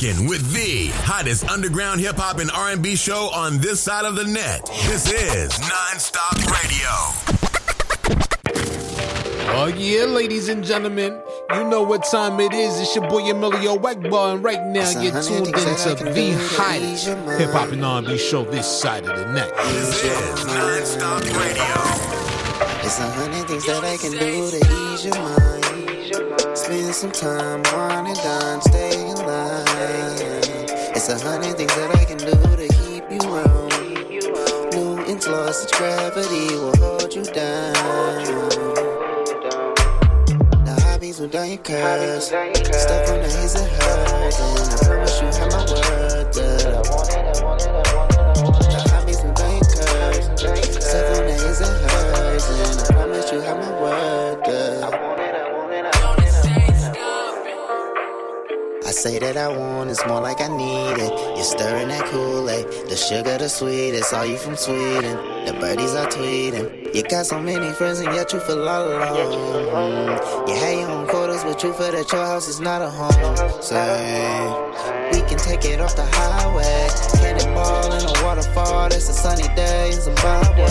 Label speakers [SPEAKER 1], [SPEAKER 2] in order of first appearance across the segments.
[SPEAKER 1] rocking with the hottest underground hip hop and R&B show on this side of the net. This is Nonstop Radio.
[SPEAKER 2] Oh yeah, ladies and gentlemen, you know what time it is. It's your boy Emilio Egbar, and right now you're tuned into the hottest hip hop and R&B show this side of the net.
[SPEAKER 1] This is Nonstop Radio.
[SPEAKER 3] It's a hundred things that I can do to ease your mind. Spend some time, wine and dine, stay in line. It's a hundred things that I can do to keep you around. Newton's laws of gravity will hold you down. The hobbies will down your curves. Stuck on the haze of hers. And I promise you have my word that I want it, I want it, I want it. The hobbies will down your curves. Stuck on the haze of hers. And I promise you have my word that I say that I want, it's more like I need it. You're stirring that Kool-Aid, the sugar, the sweet, it's all you from Sweden. The birdies are tweeting. You got so many friends and yet you feel all alone. You have your own quarters, but you feel that your house is not a home. Say, we can take it off the highway. Cannonball in a waterfall, it's a sunny day in Zimbabwe.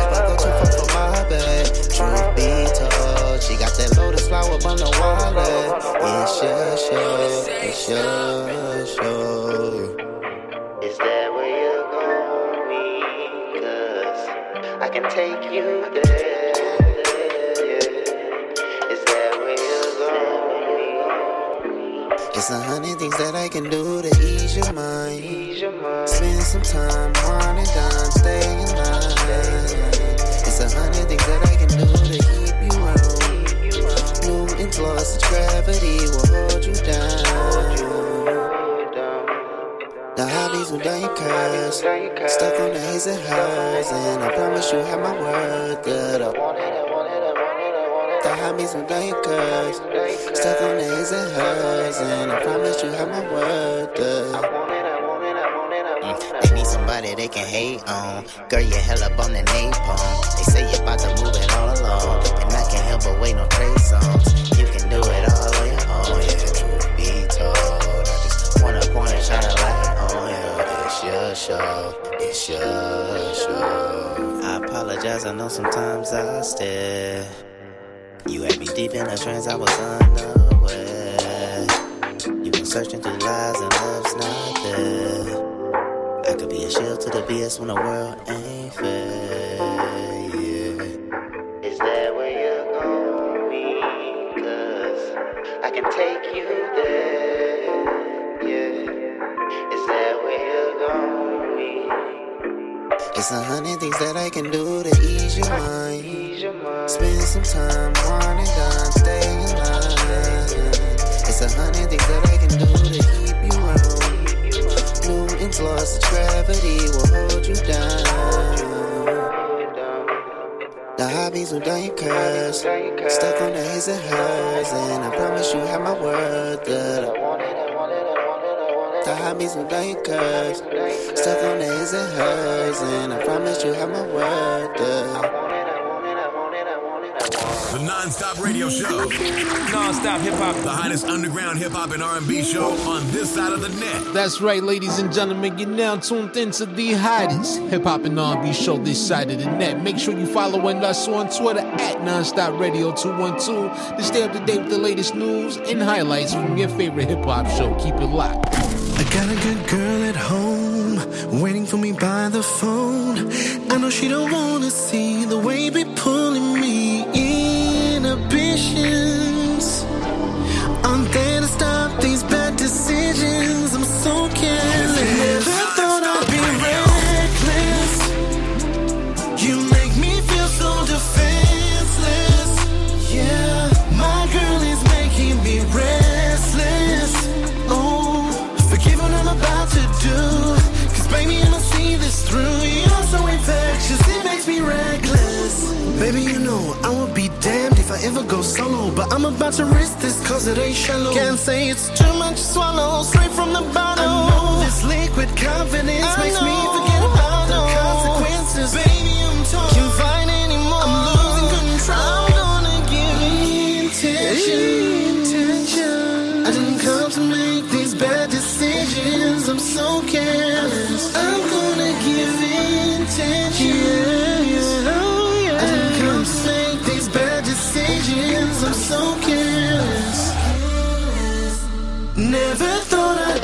[SPEAKER 3] Never go too far from my bed. Truth be told, she got that lotus flower on the wallet. It's your show, it's your show. Is that where you're going? Cause I can take you there. Is that where you're going? It's a hundred things that I can do to ease your mind. Ease your mind. Spend some time, wine and dine, stay in line. It's a hundred things that I can do to keep Newton's of gravity will hold you down. The hobbies will your curves. Stuck on the haze of hers. And I promise you have my word that I want it. The hobbies will your curves. Stuck on the haze of hers. And I promise you have my word that it. Mm, they need somebody they can hate on. Girl, you hell up on the napalm. They say you're about to move it all along. And I can't help but wait no Trey Songz. Do it all on your own. Yeah, truth be told. I just wanna point and shine a light on you. It's your show. It's your show. I apologize. I know sometimes I stare. You had me deep in a trance. I was unaware. You've been searching through lies and love's not there. I could be a shield to the BS when the world ain't fair. It's a hundred things that I can do to ease your mind. Spend some time, wine and dine, stay in line. It's a hundred things that I can do to keep you around. Newton's laws of gravity will hold you down. The hobbies will down your curves. Stuck on the haze of hers. And I promise you have my word that I I want it. The hobbies will down your curves. Stuck on the haze of hers. And I promise you have my word that I want it, I want it, I want it, I want it, I want it.
[SPEAKER 1] The Nonstop Radio Show.
[SPEAKER 4] Non-stop hip hop.
[SPEAKER 1] The hottest underground hip hop and R&B show on this side of the net.
[SPEAKER 2] That's right, ladies and gentlemen. You're now tuned into the hottest hip hop and R&B show this side of the net. Make sure you following us on Twitter at Nonstop Radio 212 to stay up to date with the latest news and highlights from your favorite hip hop show. Keep it locked.
[SPEAKER 5] I got a good girl at home, waiting for me by the phone. I know she don't wanna see the way we pulling ever go solo. But I'm about to risk this cause it ain't shallow. Can't say it's too much swallow, straight from the bottle. I know this liquid confidence
[SPEAKER 3] I
[SPEAKER 5] makes me forget about the consequences. Baby, I'm torn. Can't fight anymore. I'm losing control. I'm Never thought I'd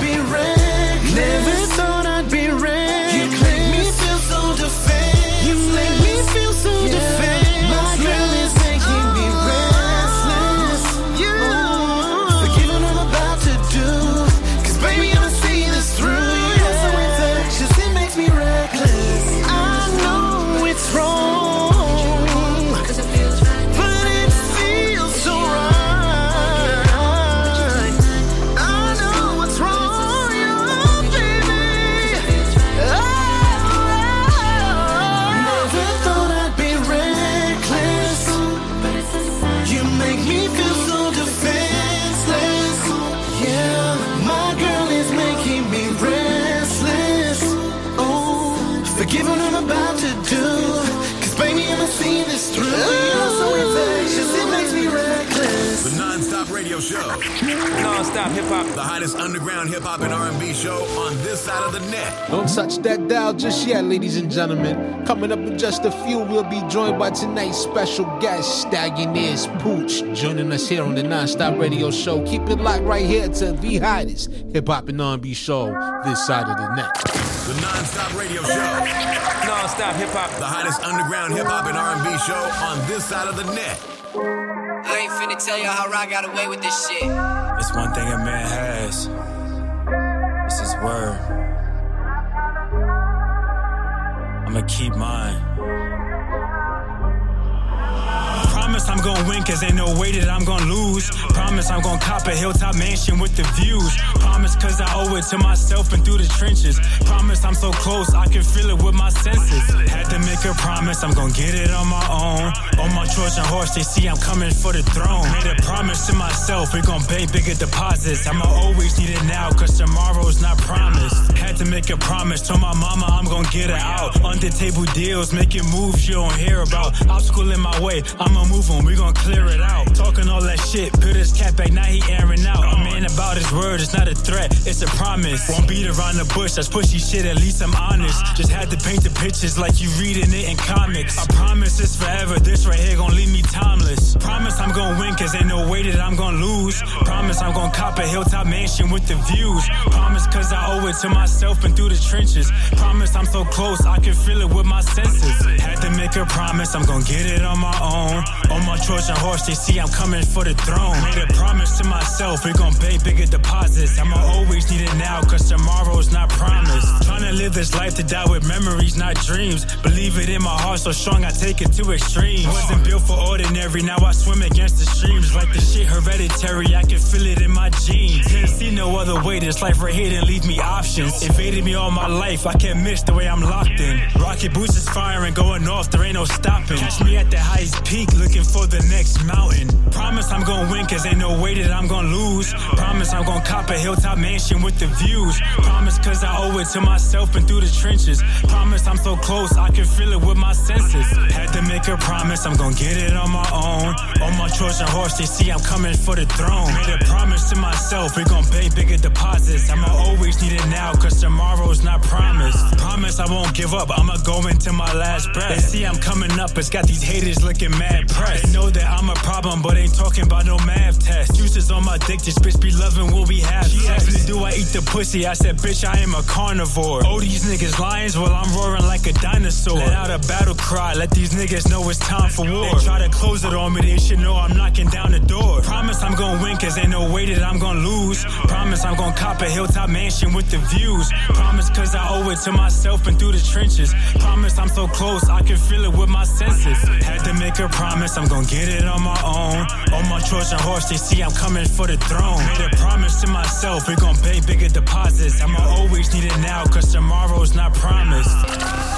[SPEAKER 1] Non-stop
[SPEAKER 4] hip hop.
[SPEAKER 1] The hottest underground hip hop and R&B show on this side of the net.
[SPEAKER 2] Don't touch that dial just yet, ladies and gentlemen. Coming up in just a few, we'll be joined by tonight's special guest, Stallionaires Pooch, joining us here on the Nonstop Radio Show. Keep it locked right here to the hottest hip hop and R&B show this side of the net.
[SPEAKER 1] The non-stop radio show.
[SPEAKER 4] Non-stop hip hop.
[SPEAKER 1] The hottest underground hip hop and R&B show on this side of the net.
[SPEAKER 6] I ain't finna tell y'all how I got away with this shit.
[SPEAKER 7] It's one thing a man has. It's his word. I'ma keep mine. Promise I'm gonna win, cause ain't no way that I'm gonna lose. Promise I'm gonna cop a hilltop mansion with the views. Promise cause I owe it to myself and through the trenches. Promise I'm so close, I can feel it with my senses. Had to make a promise, I'm gonna get it on my own. On my Trojan horse, they see I'm coming for the throne. Made a promise to myself, we gon' pay bigger deposits. I'ma always need it now, cause tomorrow's not promised. Had to make a promise, told my mama I'm gonna get her out. Under table deals, making moves you don't hear about. Obstacle in my way, I'ma move on, we gon' clear it out. Talking all that shit, put his cap back, now he airing out. A man about his word, it's not a threat, it's a promise. Won't beat around the bush, that's pushy shit, at least I'm honest. Just had to paint the pictures like you reading it in comics. I promise it's forever, this right here gon' leave me timeless. Promise I'm gon' win, cause ain't no way that I'm gon' lose. Promise I'm gon' cop a hilltop mansion with the views. Promise cause I owe it to myself and through the trenches. Promise I'm so close, I can feel it with my senses. Had to make a promise, I'm gon' get it on my own. On my Trojan horse, they see I'm coming for the throne. Made a promise to myself, we gon' pay bigger deposits. I'ma always need it now, cause tomorrow's not promised. Tryna live this life to die with memories, not dreams. Believe it in my heart so strong, I take it to extremes. Wasn't built for ordinary, now I swim against the streams. Like the shit hereditary, I can feel it in my genes. Couldn't see no other way, this life right here didn't leave me options. Invaded me all my life, I can't miss the way I'm locked in. Rocket boots is firing, going off, there ain't no stopping. Catch me at the highest peak, looking for the next mountain. Promise I'm gonna win, cause ain't no way that I'm gonna lose. Promise I'm gonna cop a hilltop mansion with the views. Promise cause I owe it to myself and through the trenches. Promise I'm so close, I can feel it with my senses. Had to make a promise, I'm gonna get it on my own. On my Trojan horse, they see I'm coming for the throne. Made a promise to myself, we gon' pay bigger deposits. I'ma always need it now, cause tomorrow's not promised. Promise I won't give up, I'ma go into my last breath. They see I'm coming up, it's got these haters looking mad They know that I'm a problem, but ain't talking about no math test. Juices on my dick, this bitch be loving what we have. She asked me, do I eat the pussy? I said, bitch, I am a carnivore. Oh, these niggas lions, well, I'm roaring like a dinosaur. Let out a battle cry, let these niggas know it's time for war. They try to close it on me, they should know I'm knocking down the door. Promise I'm gonna win, cause ain't no way that I'm gonna lose. Promise I'm gonna cop a hilltop mansion with the views. Promise cause I owe it to myself and through the trenches. Promise I'm so close, I can feel it with my senses. Had to make a promise, I'm gonna get it on my own. On my Trojan horse, they see I'm coming for the throne. Made a promise to myself, we gon' pay bigger deposits. I'ma always need it now, cause tomorrow's not promised.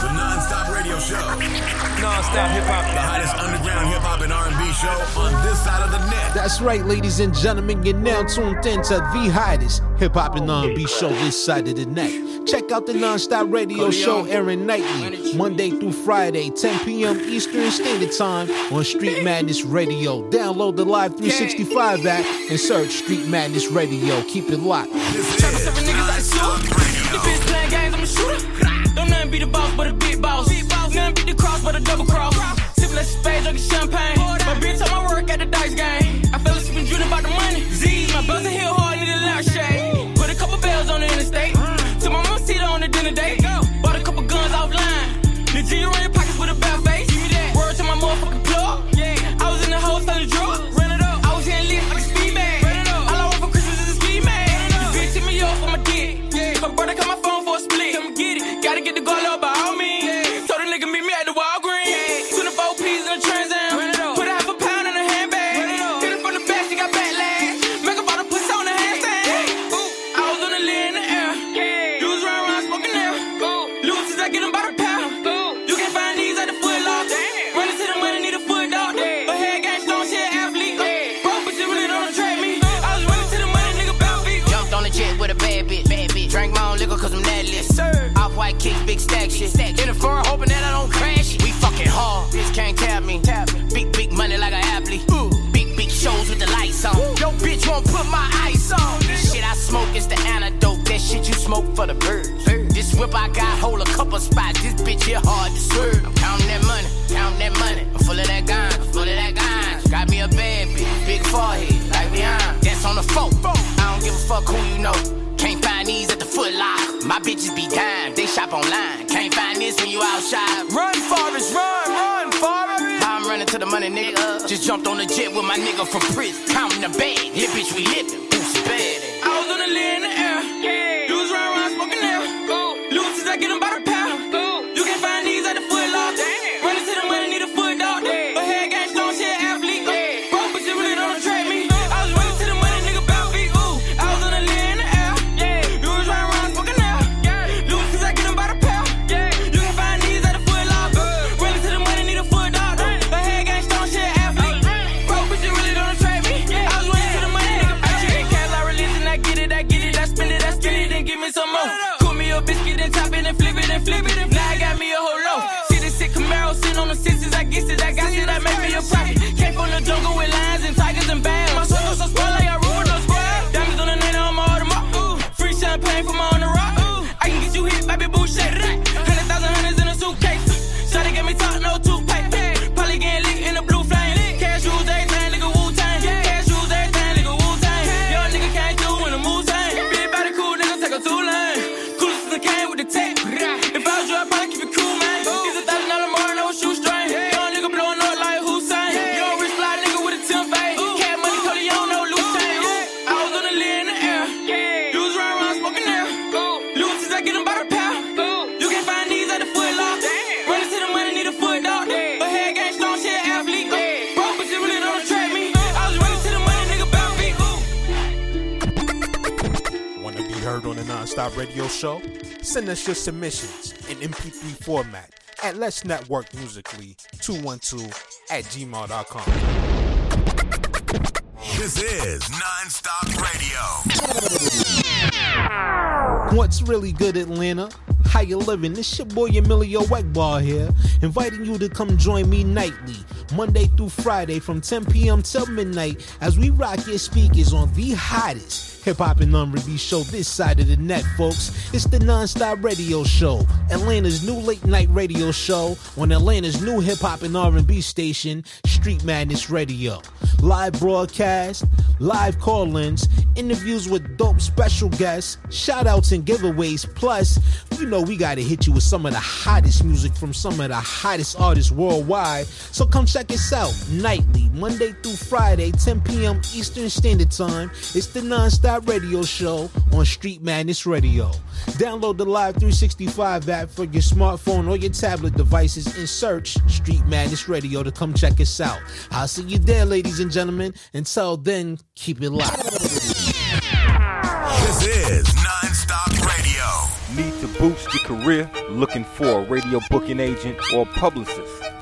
[SPEAKER 1] The non-stop radio show.
[SPEAKER 4] Non-stop hip hop.
[SPEAKER 1] The hottest underground hip hop and R&B show on this side of the net.
[SPEAKER 2] That's right, ladies and gentlemen, you're now tuned in to the hottest hip hop and R&B show this side of the net. Check out the non-stop radio show airing nightly, Monday through Friday, 10 p.m. Eastern Standard Time on Street Madness Radio. Download the Live 365 app and search Street Madness Radio. Keep it locked.
[SPEAKER 1] This is
[SPEAKER 8] niggas out of
[SPEAKER 1] non-stop
[SPEAKER 8] shooter. The bitch playing games, I'm a shooter. Don't nothing be the boss, but a big boss ain't get the cross, but a double cross. Sippin' that spade, drinking champagne. My bitch, I'm work at the dice game. I fell asleep and dreaming about the money.
[SPEAKER 9] Z, my buzzer here hard. Smoke for the birds. This whip I got hold a couple spots. This bitch here hard to swerve. I'm counting that money, counting that money. I'm full of that gun, full of that gun. Got me a bad bitch, big forehead, like Rihanna. That's on the phone. I don't give a fuck who you know. Can't find these at the foot lock. My bitches be dime, they shop online. Can't find this when you outside. Run, Forrest, run, run, Forrest. I'm running to the money, nigga. Just jumped on the jet with my nigga from prison. Counting the bag. Hit bitch, we living. Boost bad.
[SPEAKER 8] I was on the lid in the air. You
[SPEAKER 2] Nonstop Radio Show? Send us your submissions in MP3 format at Let's Network Musically 212 at gmail.com.
[SPEAKER 1] This is Nonstop Radio.
[SPEAKER 2] What's really good, Atlanta? How you living? This your boy Emilio Egbar here, inviting you to come join me nightly, Monday through Friday from 10 p.m. till midnight as we rock your speakers on the hottest hip hop and R&B show this side of the net, folks. It's the Nonstop Radio Show, Atlanta's new late night radio show on Atlanta's new hip hop and R&B station, Street Madness Radio. Live broadcast, live call-ins, interviews with dope special guests, shout-outs and giveaways. Plus, you know we gotta hit you with some of the hottest music from some of the hottest artists worldwide. So come check us out nightly, Monday through Friday, 10 p.m. Eastern Standard Time. It's the Nonstop Radio Show on Street Madness Radio. Download the Live 365 app for your smartphone or your tablet devices and search Street Madness Radio to come check us out. I'll see you there, ladies and gentlemen. Until then, keep it locked.
[SPEAKER 1] This is Nonstop Radio.
[SPEAKER 10] Need to boost your career? Looking for a radio booking agent or publicist?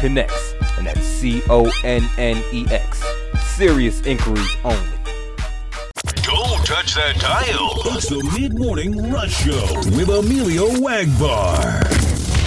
[SPEAKER 10] Connex, and that's C O N N E X. Serious inquiries only.
[SPEAKER 11] Don't touch that dial. It's the Mid Morning Rush Show with Emilio Egbar.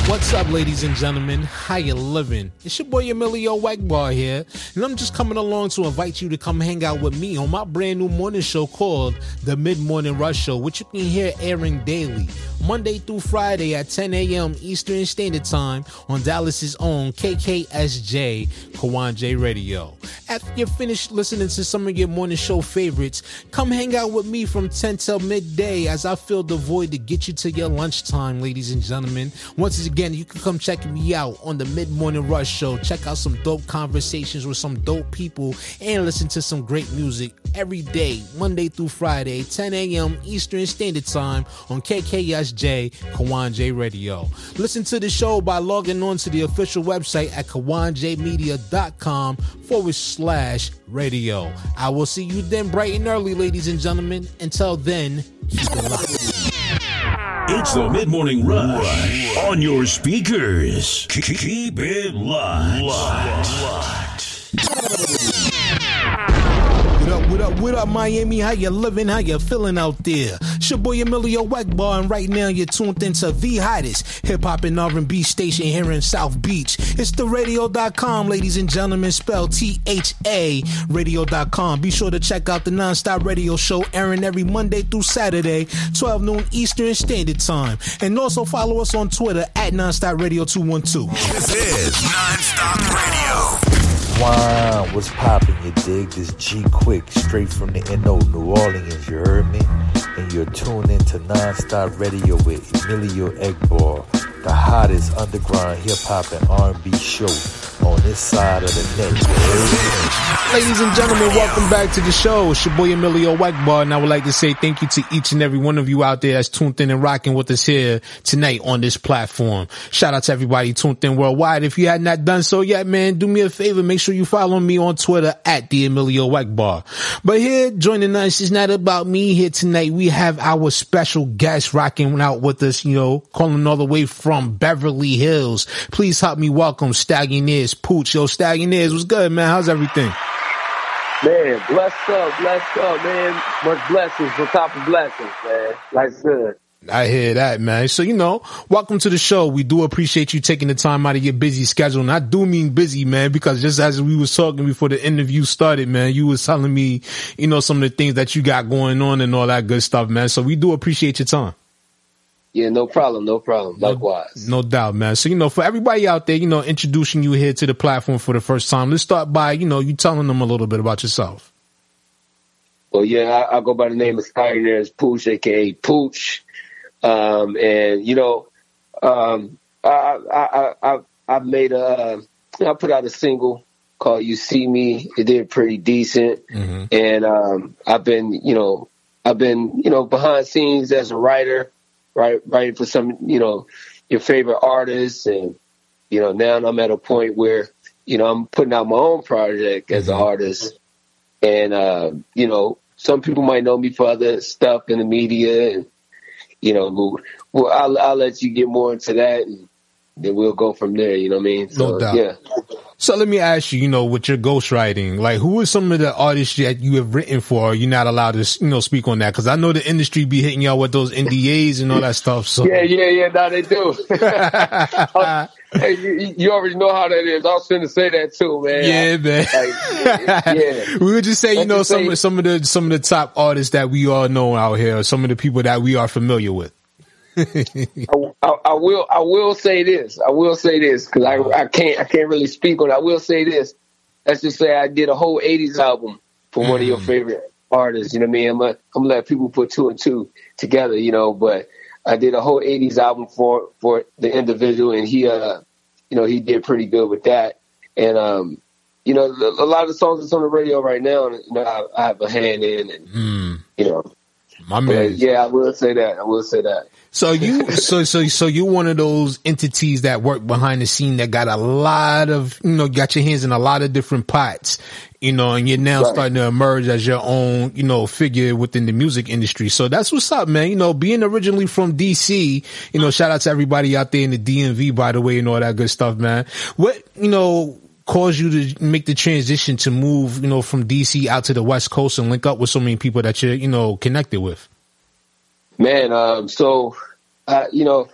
[SPEAKER 2] What's up, ladies and gentlemen? How you living? It's your boy Emilio Egbar here, and I'm just coming along to invite you to come hang out with me on my brand new morning show called The Mid Morning Rush Show, which you can hear airing daily, Monday through Friday at 10 a.m. Eastern Standard Time on Dallas's own KKSJ Kawon J Radio. After you're finished listening to some of your morning show favorites, come hang out with me from 10 till midday as I fill the void to get you to your lunchtime, ladies and gentlemen. Once again, you can come check me out on the Mid Morning Rush Show. Check out some dope conversations with some dope people and listen to some great music every day, Monday through Friday, 10 a.m. Eastern Standard Time on KKSJ J Radio. Listen to the show by logging on to the official website at kawonjmedia.com forward slash radio. I will see you then bright and early, ladies and gentlemen. Until then, keep it locked.
[SPEAKER 11] It's the mid morning rush on your speakers. Keep it locked.
[SPEAKER 2] Up, what up, what up, Miami? How you living? How you feeling out there? It's your boy Emilio Egbar, and right now you're tuned into the hottest hip hop and R&B station here in South Beach. It's the radio.com, ladies and gentlemen, spelled T-H-A, radio.com. Be sure to check out the non-stop radio show airing every Monday through Saturday, 12 noon Eastern Standard Time. And also follow us on Twitter at Nonstop Radio 212.
[SPEAKER 1] This is Nonstop Radio.
[SPEAKER 12] Wow, what's poppin', you dig? This G Quick, straight from the NO, New Orleans, you heard me? And you're tuned into Non-Stop Radio with Emilio Egbar, the hottest underground hip-hop and R&B show on this side of the?
[SPEAKER 2] Ladies and gentlemen, welcome back to the show. It's your boy Emilio Egbar, and I would like to say thank you to each and every one of you out there that's tuned in and rocking with us here tonight on this platform. Shout out to everybody tuned in worldwide. If you had not done so yet, man, do me a favor. Make sure you follow me on Twitter at the Emilio Egbar. But here, joining us is not about me here tonight. We have our special guest rocking out with us, you know, calling all the way from Beverly Hills. Please help me welcome Stallionaires Pooch. Yo, Stallionaires, what's good, man? How's everything?
[SPEAKER 13] Man, blessed up, blessed up, man. Much blessings on top of blessings, man. Like good.
[SPEAKER 2] I hear that, man. So, you know, welcome to the show. We do appreciate you taking the time out of your busy schedule. And I do mean busy, man, because just as we was talking before the interview started, man, you was telling me, you know, some of the things that you got going on and all that good stuff, man. So we do appreciate your time.
[SPEAKER 13] Yeah, no problem, no problem. Likewise.
[SPEAKER 2] No doubt, man. So, you know, for everybody out there, you know, introducing you here to the platform for the first time, let's start by, you know, you telling them a little bit about yourself.
[SPEAKER 13] Well, yeah, I, I go by the name of Stallionaires Pooch, aka Pooch. Um, and you know, um, I, I, I, I, I made a, I put out a single called "You See Me." It did pretty decent,
[SPEAKER 2] Mm-hmm.
[SPEAKER 13] and um, I've been, you know, I've been, you know, behind scenes as a writer, right, writing for some, you know, your favorite artists, and you know, now I'm at a point where, you know, I'm putting out my own project as an artist, and uh, you know, some people might know me for other stuff in the media, and you know, well, I'll, I'll let you get more into that, and then we'll go from there. You know what I mean?
[SPEAKER 2] No doubt.
[SPEAKER 13] Yeah.
[SPEAKER 2] So let me ask you, you know, with your ghostwriting, like who are some of the artists that you have written for? You're not allowed to, you know, speak on that because I know the industry be hitting y'all with those NDAs and all that stuff. So
[SPEAKER 13] Yeah, yeah, yeah. No, they do. hey, you, you already know how that is. I was finna say that too, man.
[SPEAKER 2] Yeah, man.
[SPEAKER 13] Like, yeah.
[SPEAKER 2] we would just say, you know, some
[SPEAKER 13] say-
[SPEAKER 2] of some of the some of the top artists that we all know out here, some of the people that we are familiar with.
[SPEAKER 13] I, I, I will. I will say this. I will say this because I, I can't. I can't really speak on. it. I will say this. Let's just say I did a whole '80s album for one of your favorite artists. You know what I mean? I'm gonna, I'm gonna let people put two and two together. You know, but I did a whole '80s album for for the individual, and he, uh, you know, he did pretty good with that. And um, you know, a lot of the songs that's on the radio right now, you know, I, I have a hand in, and
[SPEAKER 2] Mm,
[SPEAKER 13] you know,
[SPEAKER 2] my man.
[SPEAKER 13] yeah, I will say that. I will say that.
[SPEAKER 2] So you, so so so you're one of those entities that work behind the scene that got a lot of, you know, got your hands in a lot of different pots, you know, and you're now
[SPEAKER 13] Right.
[SPEAKER 2] starting to emerge as your own, you know, figure within the music industry. So that's what's up, man. You know, being originally from DC, you know, shout out to everybody out there in the DMV, by the way, and all that good stuff, man. What, you know, caused you to make the transition to move, you know, from DC out to the West Coast and link up with so many people that you're, you know, connected with?
[SPEAKER 13] Man, um, so uh, you know,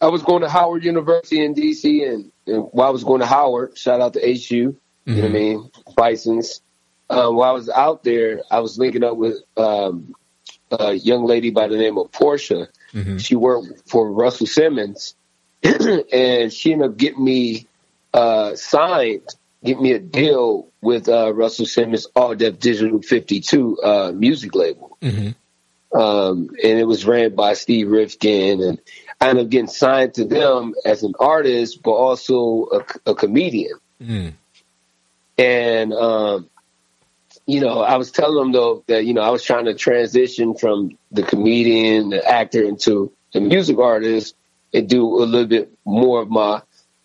[SPEAKER 13] I was going to Howard University in DC, and, and while I was going to Howard, shout out to HU, you know what I mean, Bison's. Um, while I was out there, I was linking up with um, a young lady by the name of Portia. She worked for Russell Simmons, and she ended up getting me uh, signed, getting me a deal with uh, Russell Simmons All Def Digital 52 uh, music label. Um, and it was ran by Steve Rifkin, and I ended up getting signed to them as an artist, but also a, a comedian. And um, you know, I was telling them though that you know I was trying to transition from the comedian, the actor, into the music artist, and do a little bit more of my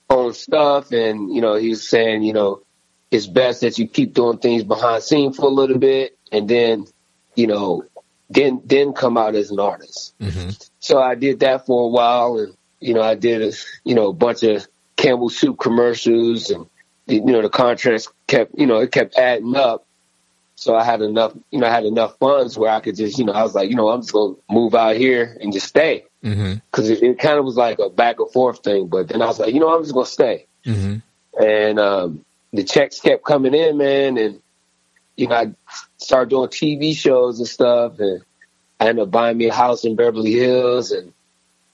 [SPEAKER 13] own stuff. And you know, he was saying, you know, it's best that you keep doing things behind scene for a little bit, and then, you know, then then come out as an artist. So I did that for a while, and you know, I did a you know a bunch of Campbell Soup commercials, and you know the contracts kept you know it kept adding up. So I had enough, you know, I had enough funds where I could just, you know, I was like, you know, I'm just gonna move out here and just stay
[SPEAKER 2] Mm-hmm.
[SPEAKER 13] because it, it kind of was like a back and forth thing. But then I was like, you know, I'm just gonna stay,
[SPEAKER 2] Mm-hmm.
[SPEAKER 13] and um, the checks kept coming in, man, and you know, I started doing TV shows and stuff, and I ended up buying me a house in Beverly Hills, and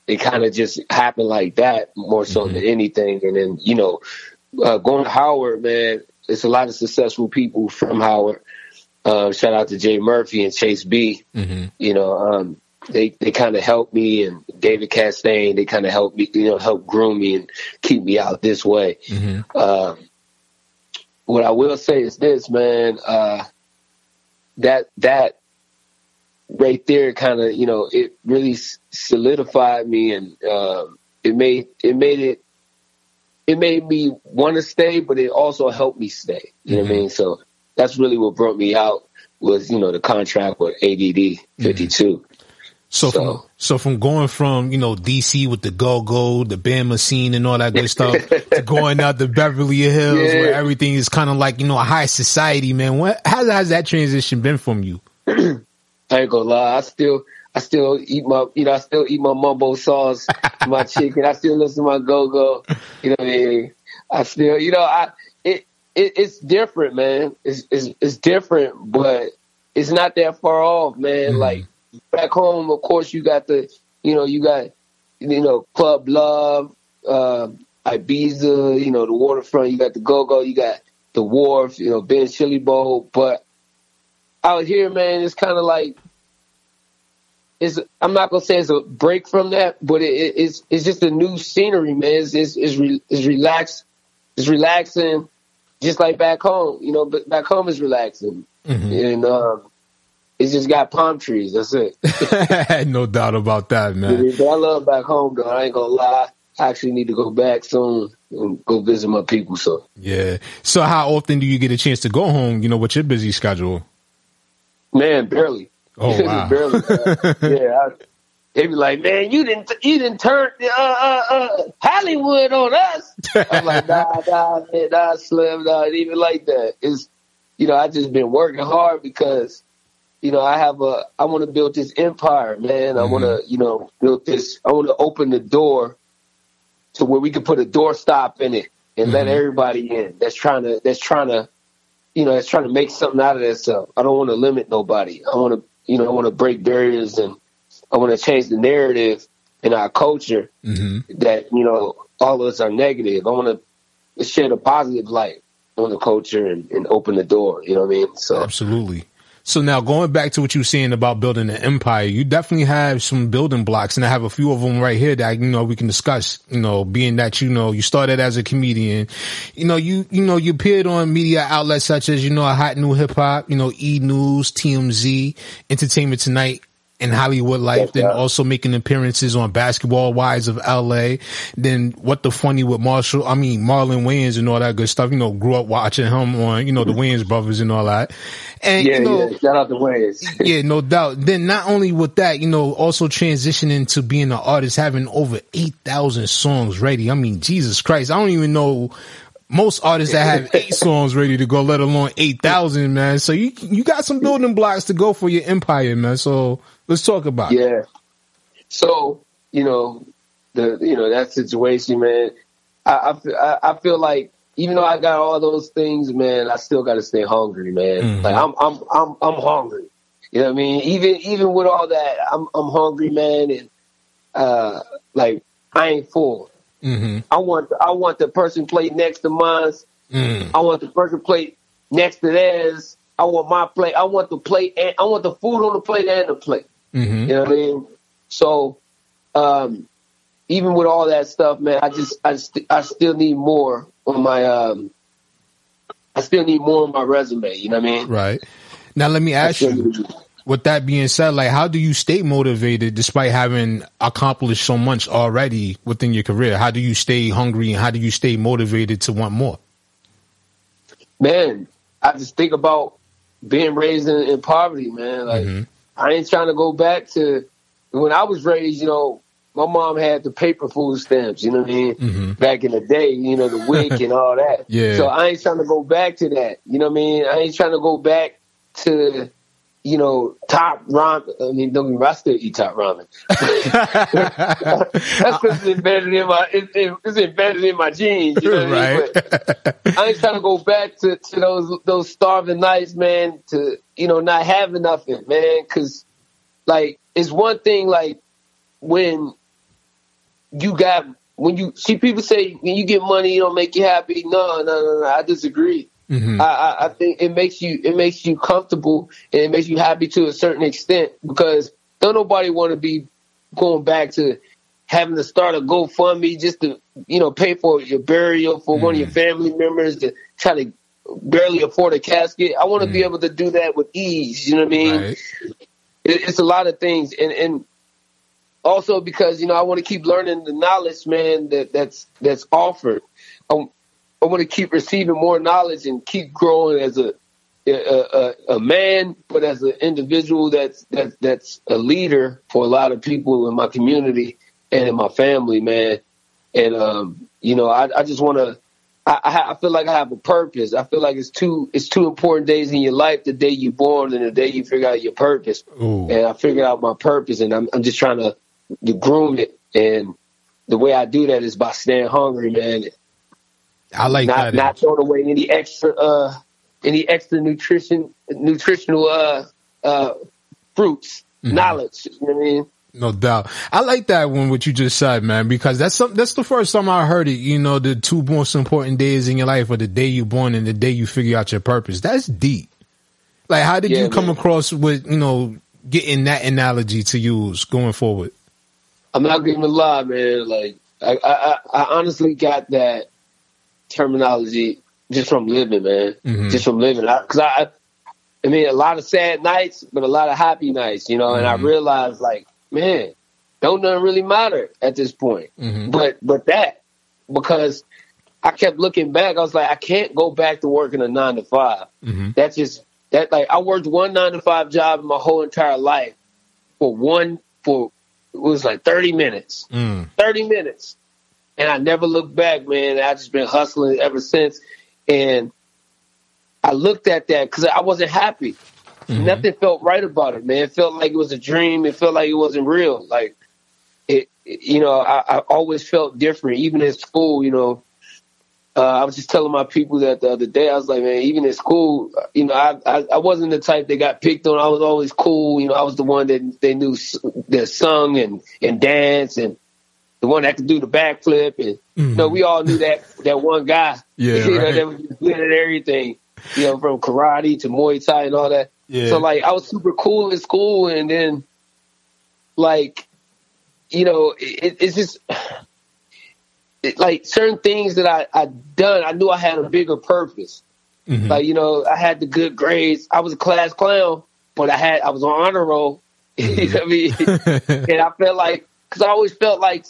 [SPEAKER 13] it kind of just happened like that more so than anything. And then, you know, uh, going to Howard, man, it's a lot of successful people from Howard. Uh, shout out to Jay Murphy and Chase B.
[SPEAKER 2] Mm-hmm.
[SPEAKER 13] You know, um, they they kind of helped me, and David Castaigne, they kind of helped me, you know, help groom me and keep me out this way.
[SPEAKER 2] Mm-hmm.
[SPEAKER 13] Um, what I will say is this, man. Uh, that that right there, kind of, you know, it really solidified me, and um, it made it made it it made me want to stay, but it also helped me stay. You know what I mean? So that's really what brought me out was you know the contract with ADD 52.
[SPEAKER 2] So, from so from going from you know DC with the go go, the Bama scene, and all that good stuff, to going out to Beverly Hills where everything is kind of like you know a high society, man. What how has that transition been from you?
[SPEAKER 13] I ain't gonna lie, I still I still eat my you know I still eat my mumbo sauce, my chicken. I still listen to my go go. You know what I mean? I still you know I it, it it's different, man. It's, it's it's different, but it's not that far off, man. Mm. Like back home, of course, you got the you know you got you know Club Love, uh, Ibiza, you know the waterfront. You got the go go. You got the wharf. You know Ben Chili Bowl, but out here, man, it's kind of like it's. I'm not gonna say it's a break from that, but it, it, it's it's just a new scenery, man. It's it's it's, re, it's relaxed. It's relaxing, just like back home. You know, but back home is relaxing, and um, it's just got palm trees. That's it.
[SPEAKER 2] no doubt about that, man.
[SPEAKER 13] But I love back home, though. I ain't gonna lie. I actually need to go back soon and go visit my people. So.
[SPEAKER 2] Yeah. So how often do you get a chance to go home? You know, with your busy schedule.
[SPEAKER 13] Man, barely.
[SPEAKER 2] Oh, wow.
[SPEAKER 13] barely. yeah, I, they be like, man, you didn't, you didn't turn uh, uh, uh, Hollywood on us. I'm like, nah, nah, man, nah, Slim, nah, it even like that. It's, you know, I just been working hard because, you know, I have a, I want to build this empire, man. I want to, mm-hmm. you know, build this. I want to open the door to where we can put a doorstop in it and let mm-hmm. everybody in. That's trying to, that's trying to, you know, that's trying to make something out of themselves. I don't want to limit nobody. I want to, you know, I want to break barriers and I want to change the narrative in our culture mm-hmm. that, you know, all of us are negative. I want to shed a positive light on the culture and, and open the door. You know what I mean? So
[SPEAKER 2] Absolutely. So now going back to what you were saying about building an empire, you definitely have some building blocks and I have a few of them right here that, you know, we can discuss, you know, being that, you know, you started as a comedian, you know, you, you know, you appeared on media outlets such as, you know, a Hot New Hip Hop, you know, E News, TMZ, Entertainment Tonight, and Hollywood Life, then also making appearances on Basketball Wives of LA. Then what the funny with Marshall, I mean Marlon Wayans and all that good stuff. You know, grew up watching him on, you know, the Wayans brothers and all that. And
[SPEAKER 13] yeah,
[SPEAKER 2] you know,
[SPEAKER 13] yeah. Shout out to Wayans.
[SPEAKER 2] yeah, no doubt. Then not only with that, you know, also transitioning to being an artist, having over 8,000 songs ready. I mean, Jesus Christ. I don't even know most artists that have eight songs ready to go, let alone 8,000, man. So you, you got some building blocks to go for your empire, man. So let's talk about it.
[SPEAKER 13] Yeah. So, you know, the you know that situation, man. I I, I feel like even though I got all those things, man, I still got to stay hungry, man.
[SPEAKER 2] Mhm.
[SPEAKER 13] Like I'm I'm I'm I'm hungry. You know what I mean? Even even with all that, I'm I'm hungry, man, and uh, like I ain't full.
[SPEAKER 2] Mm-hmm.
[SPEAKER 13] I want I want the person plate next to mine.
[SPEAKER 2] Mm.
[SPEAKER 13] I want the person plate next to theirs. I want my plate. I want the plate. And I want the food on the plate and the plate.
[SPEAKER 2] Mm-hmm.
[SPEAKER 13] You know what I mean? So, um, even with all that stuff, man, I just I st- I still need more on my um. I still need more on my resume. You know what I mean?
[SPEAKER 2] Right. Now let me ask you. With that being said, like how do you stay motivated despite having accomplished so much already within your career? How do you stay hungry and how do you stay motivated to want more?
[SPEAKER 13] man, I just think about being raised in, in poverty, man. Like
[SPEAKER 2] Mm-hmm.
[SPEAKER 13] I ain't trying to go back to when I was raised. You know, my mom had the paper food stamps. You know what I mean?
[SPEAKER 2] Mm-hmm.
[SPEAKER 13] Back in the day, you know, the WIC and all that.
[SPEAKER 2] Yeah.
[SPEAKER 13] So I ain't trying to go back to that. You know what I mean? I ain't trying to go back to. You know, top ramen. I mean, don't get me wrong, I still eat top ramen. That's because it's embedded in my it, it, it's embedded in my genes. You know what I mean?
[SPEAKER 2] right.
[SPEAKER 13] I ain't trying to go back to, to those those starving nights, man. To you know, not having nothing, man. Because like it's one thing, like when you got when you see people say when you get money, you don't make you happy. No, no, no, no. I disagree.
[SPEAKER 2] Mhm.
[SPEAKER 13] I, I, I think it makes you it makes you comfortable and it makes you happy to a certain extent because don't nobody want to be going back to having to start a GoFundMe just to you know pay for your burial for one of your mm-hmm. family members to try to barely afford a casket. I want to be mm-hmm. able to do that with ease. You know what I mean?
[SPEAKER 2] Right.
[SPEAKER 13] it, it's a lot of things and and also because you know I want to keep learning the knowledge man that that's that's offered I, I want to keep receiving more knowledge and keep growing as a a, a, a man but as an individual that's that, that's a leader for a lot of people in my community and in my family man and um you know I, I just want to I, I feel like I have a purpose. I feel like it's two it's two important days in your life: the day you're born and the day you figure out your purpose.
[SPEAKER 2] Ooh.
[SPEAKER 13] And I figured out my purpose, and I'm I'm just trying to, to groom it. And the way I do that is by staying hungry, man.
[SPEAKER 2] I like
[SPEAKER 13] not
[SPEAKER 2] that.
[SPEAKER 13] not throwing away any extra uh any extra nutrition nutritional uh uh fruits
[SPEAKER 2] Mm-hmm.
[SPEAKER 13] knowledge. You know what I mean?
[SPEAKER 2] No doubt. I like that one, what you just said, man, because that's some, that's the first time I heard it. You know, the two most important days in your life are the day you're born and the day you figure out your purpose. That's deep. Like, how did
[SPEAKER 13] Yeah,
[SPEAKER 2] you come
[SPEAKER 13] man.
[SPEAKER 2] across with, you know, getting that analogy to use going forward?
[SPEAKER 13] I'm not gonna lie, man. Like I, I, I I honestly got that terminology just from living, man.
[SPEAKER 2] Mhm.
[SPEAKER 13] Just from living, because I, I, I mean, a lot of sad nights, but a lot of happy nights, you know. And I
[SPEAKER 2] Mhm.
[SPEAKER 13] realized, like, man, don't nothing really matter at this point.
[SPEAKER 2] Mhm.
[SPEAKER 13] But but that because I kept looking back, I was like, I can't go back to working a nine to 5
[SPEAKER 2] Mhm.
[SPEAKER 13] That just that like I worked one nine to five job in my whole entire life for one for it was like thirty minutes.
[SPEAKER 2] Mm.
[SPEAKER 13] 30 minutes. And I never looked back, man. I just been hustling ever since. And I looked at that because I wasn't happy. Nothing felt right about it, man. It felt like it was a dream. It felt like it wasn't real. Like it, it- you know, I, I always felt different. Even in school, you know, uh, I was just telling my people that the other day. I was like, man, even in school, you know, I, I I wasn't the type that got picked on. I was always cool. You know, I was the one that they knew s- that sung and and danced and the one that could do the backflip. And you know, we all knew that that one guy.
[SPEAKER 2] Yeah,
[SPEAKER 13] you know,
[SPEAKER 2] right.
[SPEAKER 13] that was good at everything. You know, from karate to Muay Thai and all that.
[SPEAKER 2] Yeah.
[SPEAKER 13] So like, I was super cool in school, and then like, you know, it, it's just it, like certain things that I I done. I knew I had a bigger purpose.
[SPEAKER 2] Mhm.
[SPEAKER 13] Like you know, I had the good grades. I was a class clown, but I had I was on honor roll. you know what I mean? and I felt like because I always felt like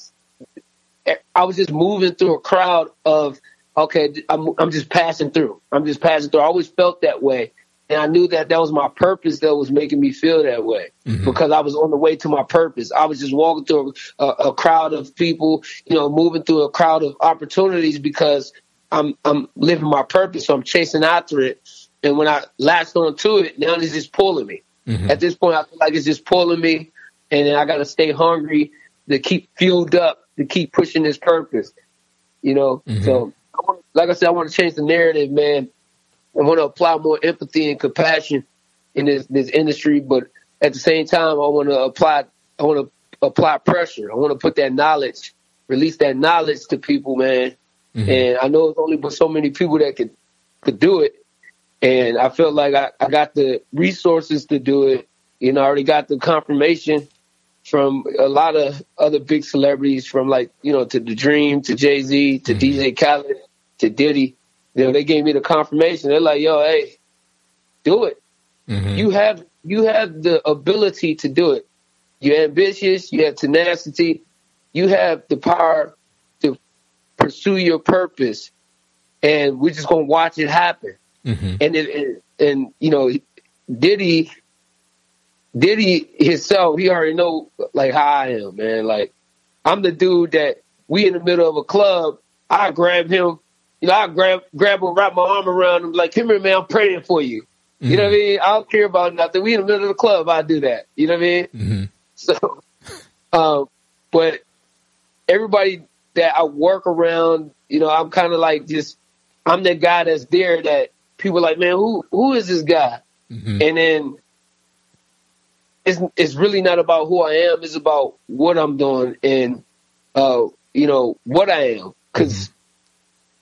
[SPEAKER 13] I was just moving through a crowd of okay, I'm I'm just passing through. I'm just passing through. I always felt that way, and I knew that that was my purpose that was making me feel that way because I was on the way to my purpose. I was just walking through a, a crowd of people, you know, moving through a crowd of opportunities because I'm I'm living my purpose. So I'm chasing after it, and when I latched onto it, now it's just pulling me.
[SPEAKER 2] Mhm.
[SPEAKER 13] At this point, I feel like it's just pulling me, and then I got to stay hungry to keep fueled up to keep pushing this purpose. You know, mm-hmm. so I wanna, like I said, I want to change the narrative, man. I want to apply more empathy and compassion in this this industry, but at the same time, I want to apply I want to apply pressure. I want to put that knowledge, release that knowledge to people, man. Mm-hmm. And I know it's only but so many people that could could do it, and I feel like I, I got the resources to do it. You know, I already got the confirmation from a lot of other big celebrities, from like you know to the Dream, to Jay Z, to mm-hmm. DJ Khaled, to Diddy. You know, they gave me the confirmation. They're like, "Yo, hey, do it. Mm-hmm. You have you have the ability to do it. You're ambitious. You have tenacity. You have the power to pursue your purpose, and we're just gonna watch it happen." Mm-hmm. And it, and, and you know, Diddy, Diddy himself, he already know like how I am, man. Like I'm the dude that we in the middle of a club, I grab him, you know, I grab grab him, wrap my arm around him, like, come here, man, I'm praying for you. You know what I mm-hmm. mean? I don't care about nothing. We in the middle of the club, I do that. You know what I mean? Mm-hmm. So, um, but everybody that I work around, you know, I'm kind of like just, I'm the guy that's there that people are like, man, who who is this guy? Mm-hmm. And then it's it's really not about who I am. It's about what I'm doing and uh, you know what I am because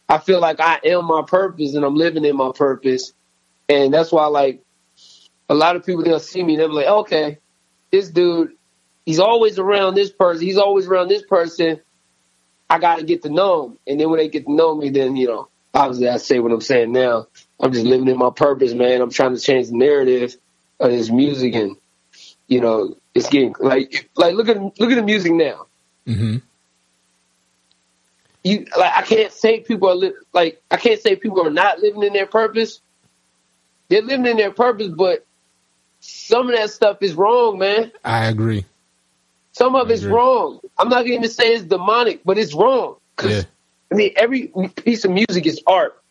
[SPEAKER 13] I feel like I am my purpose and I'm living in my purpose, and that's why like a lot of people they'll see me they'll be like, okay, this dude, he's always around this person. He's always around this person. I got to get to know him, and then when they get to know me, then you know obviously I say what I'm saying now. I'm just living in my purpose, man. I'm trying to change the narrative of this music, and you know, it's getting like like look at look at the music now.
[SPEAKER 2] Mm-hmm.
[SPEAKER 13] You like I can't say people are li- like I can't say people are not living in their purpose. They're living in their purpose, but some of that stuff is wrong, man.
[SPEAKER 2] I agree.
[SPEAKER 13] Some of it's wrong. I'm not going to say it's demonic, but it's wrong. 'Cause,
[SPEAKER 2] Yeah.
[SPEAKER 13] I mean, every piece of music is art,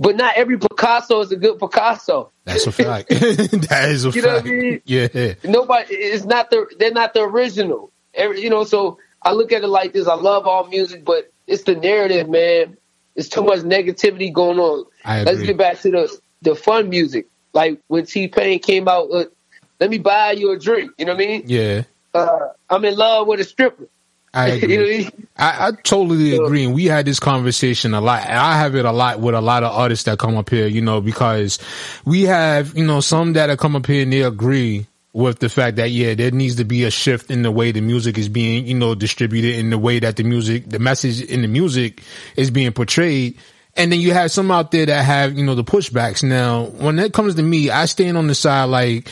[SPEAKER 13] but not every Picasso is a good Picasso.
[SPEAKER 2] That's a fact. that is a
[SPEAKER 13] You know what I
[SPEAKER 2] fact.
[SPEAKER 13] mean?
[SPEAKER 2] Yeah.
[SPEAKER 13] Nobody it's not the they're not the original. Every, you know, so I look at it like this. I love all music, but it's the narrative, man. It's too much negativity going on. Let's get back to the the fun music. Like when T Pain came out, with, let me buy you a drink. You know what I mean?
[SPEAKER 2] Yeah.
[SPEAKER 13] Uh, I'm in love with a stripper.
[SPEAKER 2] I
[SPEAKER 13] you know I
[SPEAKER 2] agree.
[SPEAKER 13] mean?
[SPEAKER 2] I, I totally agree. And we had this conversation a lot. I have it a lot with a lot of artists that come up here, you know, because we have, you know, some that have come up here and they agree with the fact that, yeah, there needs to be a shift in the way the music is being, you know, distributed in the way that the music, the message in the music is being portrayed. And then you have some out there that have, you know, the pushbacks. Now, when it comes to me, I stand on the side like,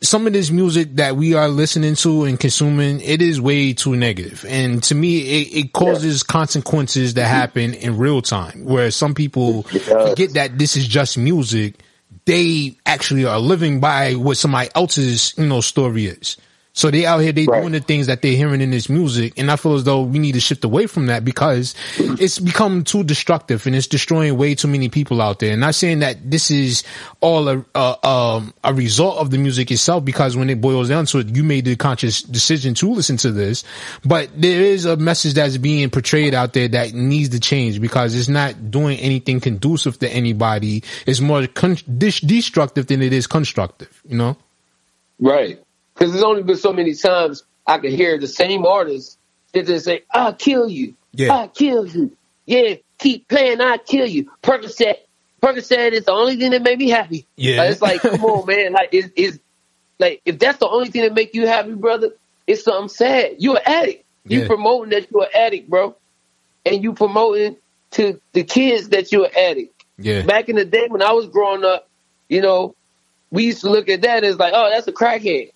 [SPEAKER 2] some of this music that we are listening to and consuming, it is way too negative. And to me, it, it causes consequences that mm-hmm. happen in real time, where some people forget that this is just music. They actually are living by what somebody else's, you know, story is. So they out here, they doing the things that they're hearing in this music. And I feel as though we need to shift away from that because it's become too destructive and it's destroying way too many people out there. And not saying that this is all a, a, um, a result of the music itself because when it boils down to it, you made the conscious decision to listen to this. But there is a message that's being portrayed out there that needs to change because it's not doing anything conducive to anybody. It's more con- destructive than it is constructive, you know?
[SPEAKER 13] Right. Because there's only been so many times I could hear the same artist that just say, I'll kill you.
[SPEAKER 2] Yeah.
[SPEAKER 13] I'll kill you. Yeah, keep playing, I'll kill you. Percocet. Percocet is the only thing that made me happy.
[SPEAKER 2] Yeah.
[SPEAKER 13] Like, it's like, come on, man. Like, it's, it's like, if that's the only thing that make you happy, brother, it's something sad. You're an addict. You
[SPEAKER 2] Yeah.
[SPEAKER 13] promoting that you're an addict, bro. And you promoting to the kids that you're an addict.
[SPEAKER 2] Yeah.
[SPEAKER 13] Back in the day when I was growing up, you know, we used to look at that as like, oh, that's a crackhead.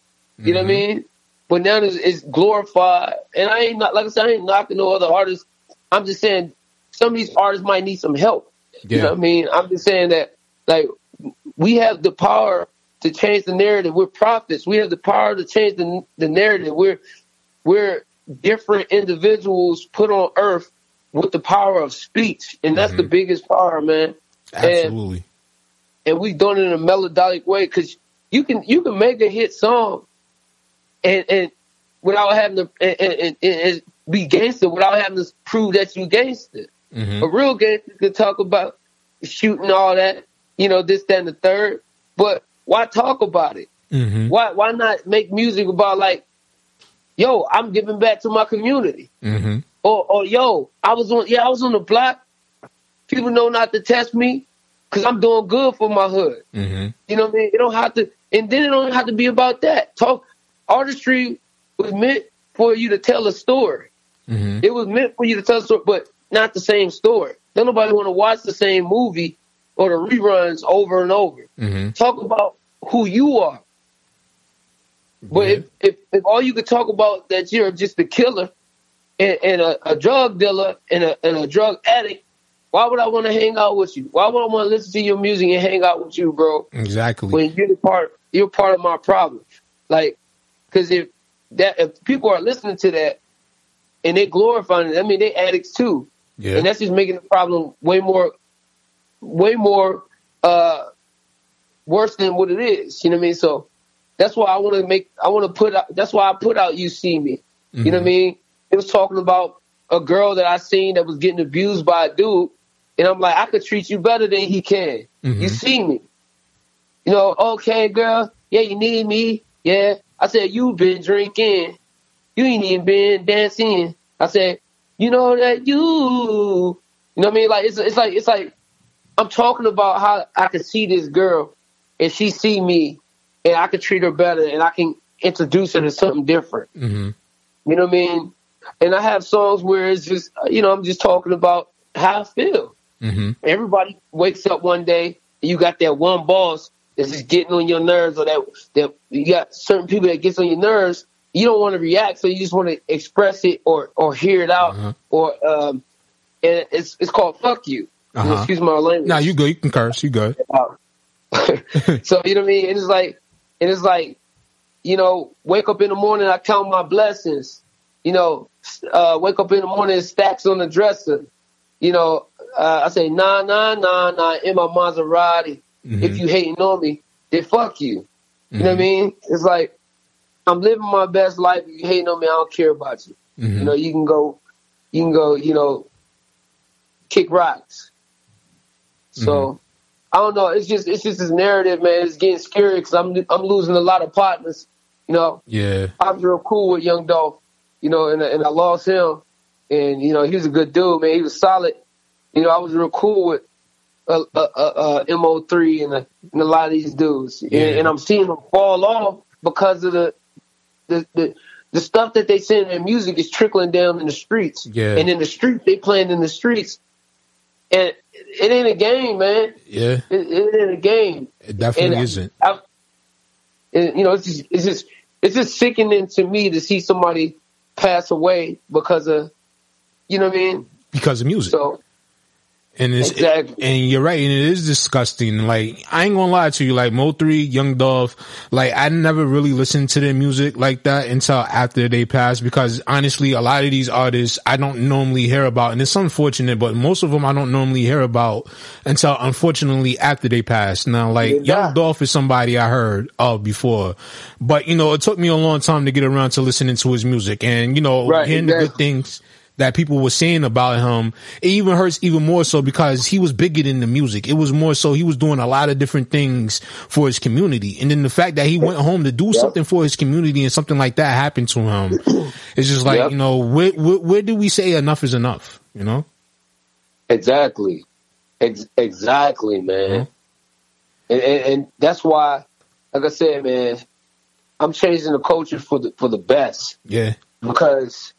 [SPEAKER 13] You know what I mm-hmm. mean? But now it's, it's glorified, and I ain't not like I said, I ain't knocking no other artists. I'm just saying some of these artists might need some help. You know what I mean? I'm just saying that like we have the power to change the narrative. We're prophets. We have the power to change the the narrative. We're we're different individuals put on earth with the power of speech, and that's the mm-hmm. biggest power, man. And
[SPEAKER 2] Absolutely.
[SPEAKER 13] and we done it in a melodic way because you can you can make a hit song and and without having to and, and, and, be gangster without having to prove that you gangster.
[SPEAKER 2] Mhm.
[SPEAKER 13] A real gangster could talk about shooting all that, you know, this, that, and the third. But why talk about it?
[SPEAKER 2] Mhm.
[SPEAKER 13] Why why not make music about like, yo, I'm giving back to my community.
[SPEAKER 2] Mm-hmm.
[SPEAKER 13] Or or yo, I was on yeah, I was on the block. People know not to test me because I'm doing good for my hood.
[SPEAKER 2] Mm-hmm.
[SPEAKER 13] You know what I mean? It don't have to, and then it don't have to be about that. Talk artistry was meant for you to tell a story.
[SPEAKER 2] Mm-hmm.
[SPEAKER 13] It was meant for you to tell a story, but not the same story. Don't nobody want to watch the same movie or the reruns over and over.
[SPEAKER 2] Mm-hmm.
[SPEAKER 13] Talk about who you are. But if, if if all you could talk about that you're just a killer and, and a, a drug dealer and a and a drug addict, why would I want to hang out with you? Why would I want to listen to your music and hang out with you, bro?
[SPEAKER 2] Exactly.
[SPEAKER 13] when you're part you're part of my problem like because if that if people are listening to that and they glorifying it i mean they addicts too.
[SPEAKER 2] Yeah.
[SPEAKER 13] and that's just making the problem way more way more uh worse than what it is. You know what i mean? So that's why i want to make i want to put out that's why i put out you see me. You know what i mean? It was talking about a girl that i seen that was getting abused by a dude and i'm like i could treat you better than he can. You see me. You know, okay, girl, yeah, you need me. Yeah. I said, You've been drinking. You ain't even been dancing. I said, you know that you, you know what I mean? Like, it's, it's like, it's like, I'm talking about how I can see this girl and she see me and I can treat her better and I can introduce her to something different.
[SPEAKER 2] Mm-hmm.
[SPEAKER 13] You know what I mean? And I have songs where it's just, you know, I'm just talking about how I feel.
[SPEAKER 2] Mm-hmm.
[SPEAKER 13] Everybody wakes up one day and you got that one boss that's just getting on your nerves or that that you got certain people that gets on your nerves. You don't want to react, so you just want to express it or or hear it out or um and it's it's called fuck you.
[SPEAKER 2] Uh-huh.
[SPEAKER 13] Excuse my language.
[SPEAKER 2] Nah, you good. You can curse. You good.
[SPEAKER 13] so you know what I mean? And it's like, and it's like, you know, wake up in the morning, I count my blessings. You know, uh, wake up in the morning, stacks on the dresser. You know, uh, I say nah, nah, nah, nah in my Maserati. If mm-hmm. you hating on me, then fuck you. You know what I mm-hmm. mean? It's like I'm living my best life. If you hating on me, I don't care about you.
[SPEAKER 2] Mm-hmm.
[SPEAKER 13] You know, you can go, you can go, you know, kick rocks. So mm-hmm. I don't know. It's just it's just this narrative, man. It's getting scary because I'm I'm losing a lot of partners. You know,
[SPEAKER 2] Yeah.
[SPEAKER 13] I was real cool with Young Dolph. You know, and and I lost him, and you know he was a good dude, man. He was solid. You know, I was real cool with uh, uh, uh, uh, Mo3 and, uh, and a lot of these dudes, and, and I'm seeing them fall off because of the the the, the stuff that they send in their music is trickling down in the streets.
[SPEAKER 2] Yeah.
[SPEAKER 13] And in the streets, they playing in the streets, and it ain't a game, man.
[SPEAKER 2] Yeah.
[SPEAKER 13] It, it ain't a game.
[SPEAKER 2] It definitely
[SPEAKER 13] And
[SPEAKER 2] isn't.
[SPEAKER 13] I, and, you know, it's just it's just it's just sickening to me to see somebody pass away because of, you know what I mean?
[SPEAKER 2] Because of music.
[SPEAKER 13] So
[SPEAKER 2] And it's
[SPEAKER 13] Exactly.
[SPEAKER 2] and you're right, and it is disgusting. Like I ain't gonna lie to you, like Mo three, Young Dolph, like I never really listened to their music like that until after they passed. Because honestly, a lot of these artists I don't normally hear about, and it's unfortunate, but most of them I don't normally hear about until unfortunately after they passed. Now, like Young Dolph is somebody I heard of before, but you know it took me a long time to get around to listening to his music, and you know
[SPEAKER 13] Right,
[SPEAKER 2] hearing the good things that people were saying about him, it even hurts even more so because he was bigger than the music. It was more so he was doing a lot of different things for his community. And then the fact that he went home to do something for his community and something like that happened to him, it's just like,
[SPEAKER 13] Yep.
[SPEAKER 2] you know, where, where, where do we say enough is enough? You know?
[SPEAKER 13] Exactly. Ex- exactly, man. Uh-huh. And, and, and that's why, like I said, man, I'm changing the culture for the for the best
[SPEAKER 2] Yeah.
[SPEAKER 13] because,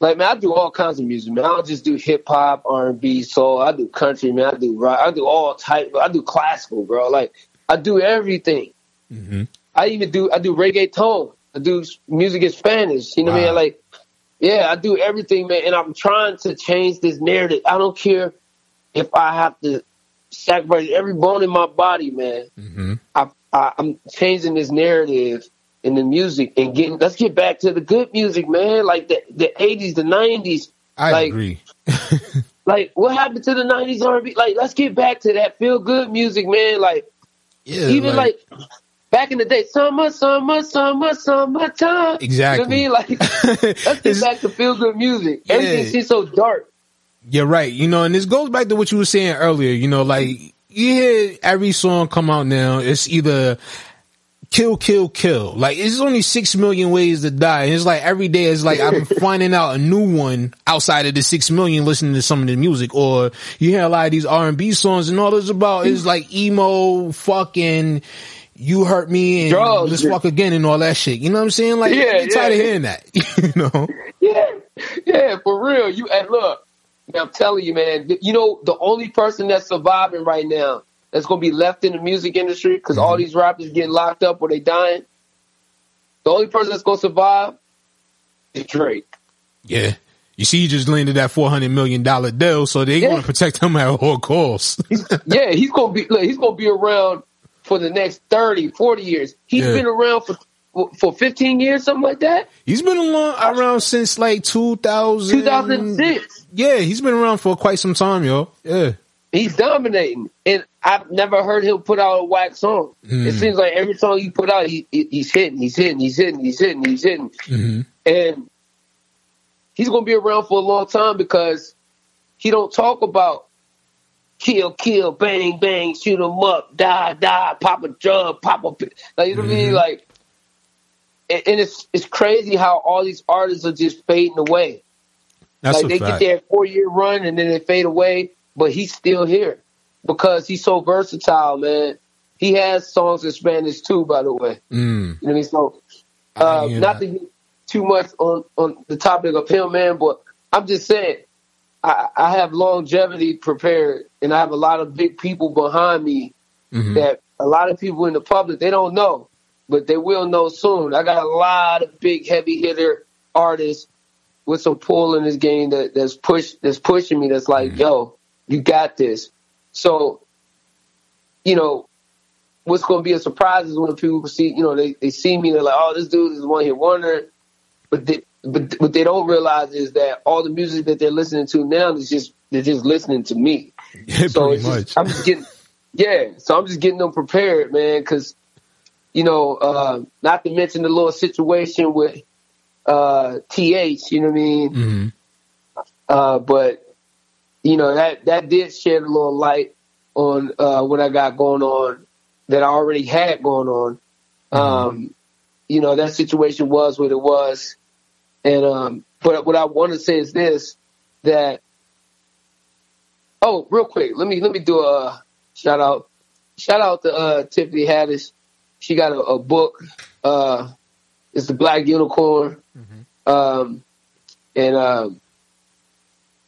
[SPEAKER 13] like, man, I do all kinds of music, man. I don't just do hip hop, R and B, soul. I do country, man. I do rock. I do all type. I do classical, bro. Like, I do everything.
[SPEAKER 2] Mm-hmm.
[SPEAKER 13] I even do I do reggaeton. I do music in Spanish. You know what I mean? Like, yeah, I do everything, man. And I'm trying to change this narrative. I don't care if I have to sacrifice every bone in my body, man.
[SPEAKER 2] Mm-hmm.
[SPEAKER 13] I, I, I'm changing this narrative in the music and getting. Let's get back to the good music, man. Like the the 80s, the 90s.
[SPEAKER 2] I
[SPEAKER 13] like,
[SPEAKER 2] agree.
[SPEAKER 13] Like what happened to the 90s R&B? Like let's get back to that feel good music, man. Like
[SPEAKER 2] Yeah.
[SPEAKER 13] even like, back in the day, summer, summer, summer, summertime.
[SPEAKER 2] Exactly.
[SPEAKER 13] You know what I mean? Like, let's get back to feel good music. Everything
[SPEAKER 2] Yeah.
[SPEAKER 13] seems so dark.
[SPEAKER 2] You're right. You know, and this goes back to what you were saying earlier. You know, like you hear every song come out now. It's either kill, kill, kill. Like it's only six million ways to die. And it's like every day it's like I'm finding out a new one outside of the six million listening to some of the music. Or you hear a lot of these R and B songs and all it's about is like emo, fucking. You hurt me and
[SPEAKER 13] Drugs.
[SPEAKER 2] let's fuck again and all that shit. You know what I'm saying? Like,
[SPEAKER 13] Yeah,
[SPEAKER 2] I'm tired of hearing that. you know?
[SPEAKER 13] Yeah, yeah, for real. You and look, I'm telling you, man. You know, the only person that's surviving right now that's gonna be left in the music industry because all mm-hmm. these rappers getting locked up or they dying. The only person that's gonna survive is Drake.
[SPEAKER 2] Yeah. You see, he just landed that four hundred million dollar deal, so they want to protect him at all costs.
[SPEAKER 13] yeah, he's gonna be look, he's gonna be around for the next 30, 40 years. He's
[SPEAKER 2] Yeah.
[SPEAKER 13] been around for for 15 years, something like that.
[SPEAKER 2] He's been along around since like two thousand
[SPEAKER 13] 2006.
[SPEAKER 2] Yeah, he's been around for quite some time, yo. Yeah.
[SPEAKER 13] He's dominating, and I've never heard him put out a whack song.
[SPEAKER 2] Mm.
[SPEAKER 13] It seems like every song he put out, he, he- he's hitting, he's hitting, he's hitting, he's hitting, he's hitting,
[SPEAKER 2] Mm-hmm.
[SPEAKER 13] and he's gonna be around for a long time because he don't talk about kill, kill, bang, bang, shoot 'em up, die, die, pop a drug, pop a, like you know what I
[SPEAKER 2] Mm-hmm.
[SPEAKER 13] mean, like. And and it's it's crazy how all these artists are just fading away.
[SPEAKER 2] That's
[SPEAKER 13] like they
[SPEAKER 2] fact.
[SPEAKER 13] get their four year run and then they fade away, but he's still here because he's so versatile, man. He has songs in Spanish too, by the way.
[SPEAKER 2] Mm.
[SPEAKER 13] You know what I mean? So, uh,
[SPEAKER 2] hear
[SPEAKER 13] not to get too much on on the topic of him, man, but I'm just saying, I, I have longevity prepared, and I have a lot of big people behind me
[SPEAKER 2] Mm-hmm.
[SPEAKER 13] that a lot of people in the public they don't know, but they will know soon. I got a lot of big heavy hitter artists with some pull in this game that that's push that's pushing me. That's like, yo, you got this. So, you know, what's going to be a surprise is when people see, you know, they, they see me, they're like, oh, this dude is one hit wonder. But they, but what they don't realize is that all the music that they're listening to now is just they're just listening to me.
[SPEAKER 2] Yeah,
[SPEAKER 13] so just, I'm just getting, yeah. So I'm just getting them prepared, man, because you know, uh, not to mention the little situation with uh, TH. You know what I mean?
[SPEAKER 2] Mm-hmm.
[SPEAKER 13] Uh, but you know that that did shed a little light on uh, what I got going on that I already had going on. Um, you know that situation was what it was, and um, but what I want to say is this: that oh, real quick, let me let me do a shout out, shout out to uh, Tiffany Haddish. She got a, a book. Uh, it's the Black Unicorn, um, and um,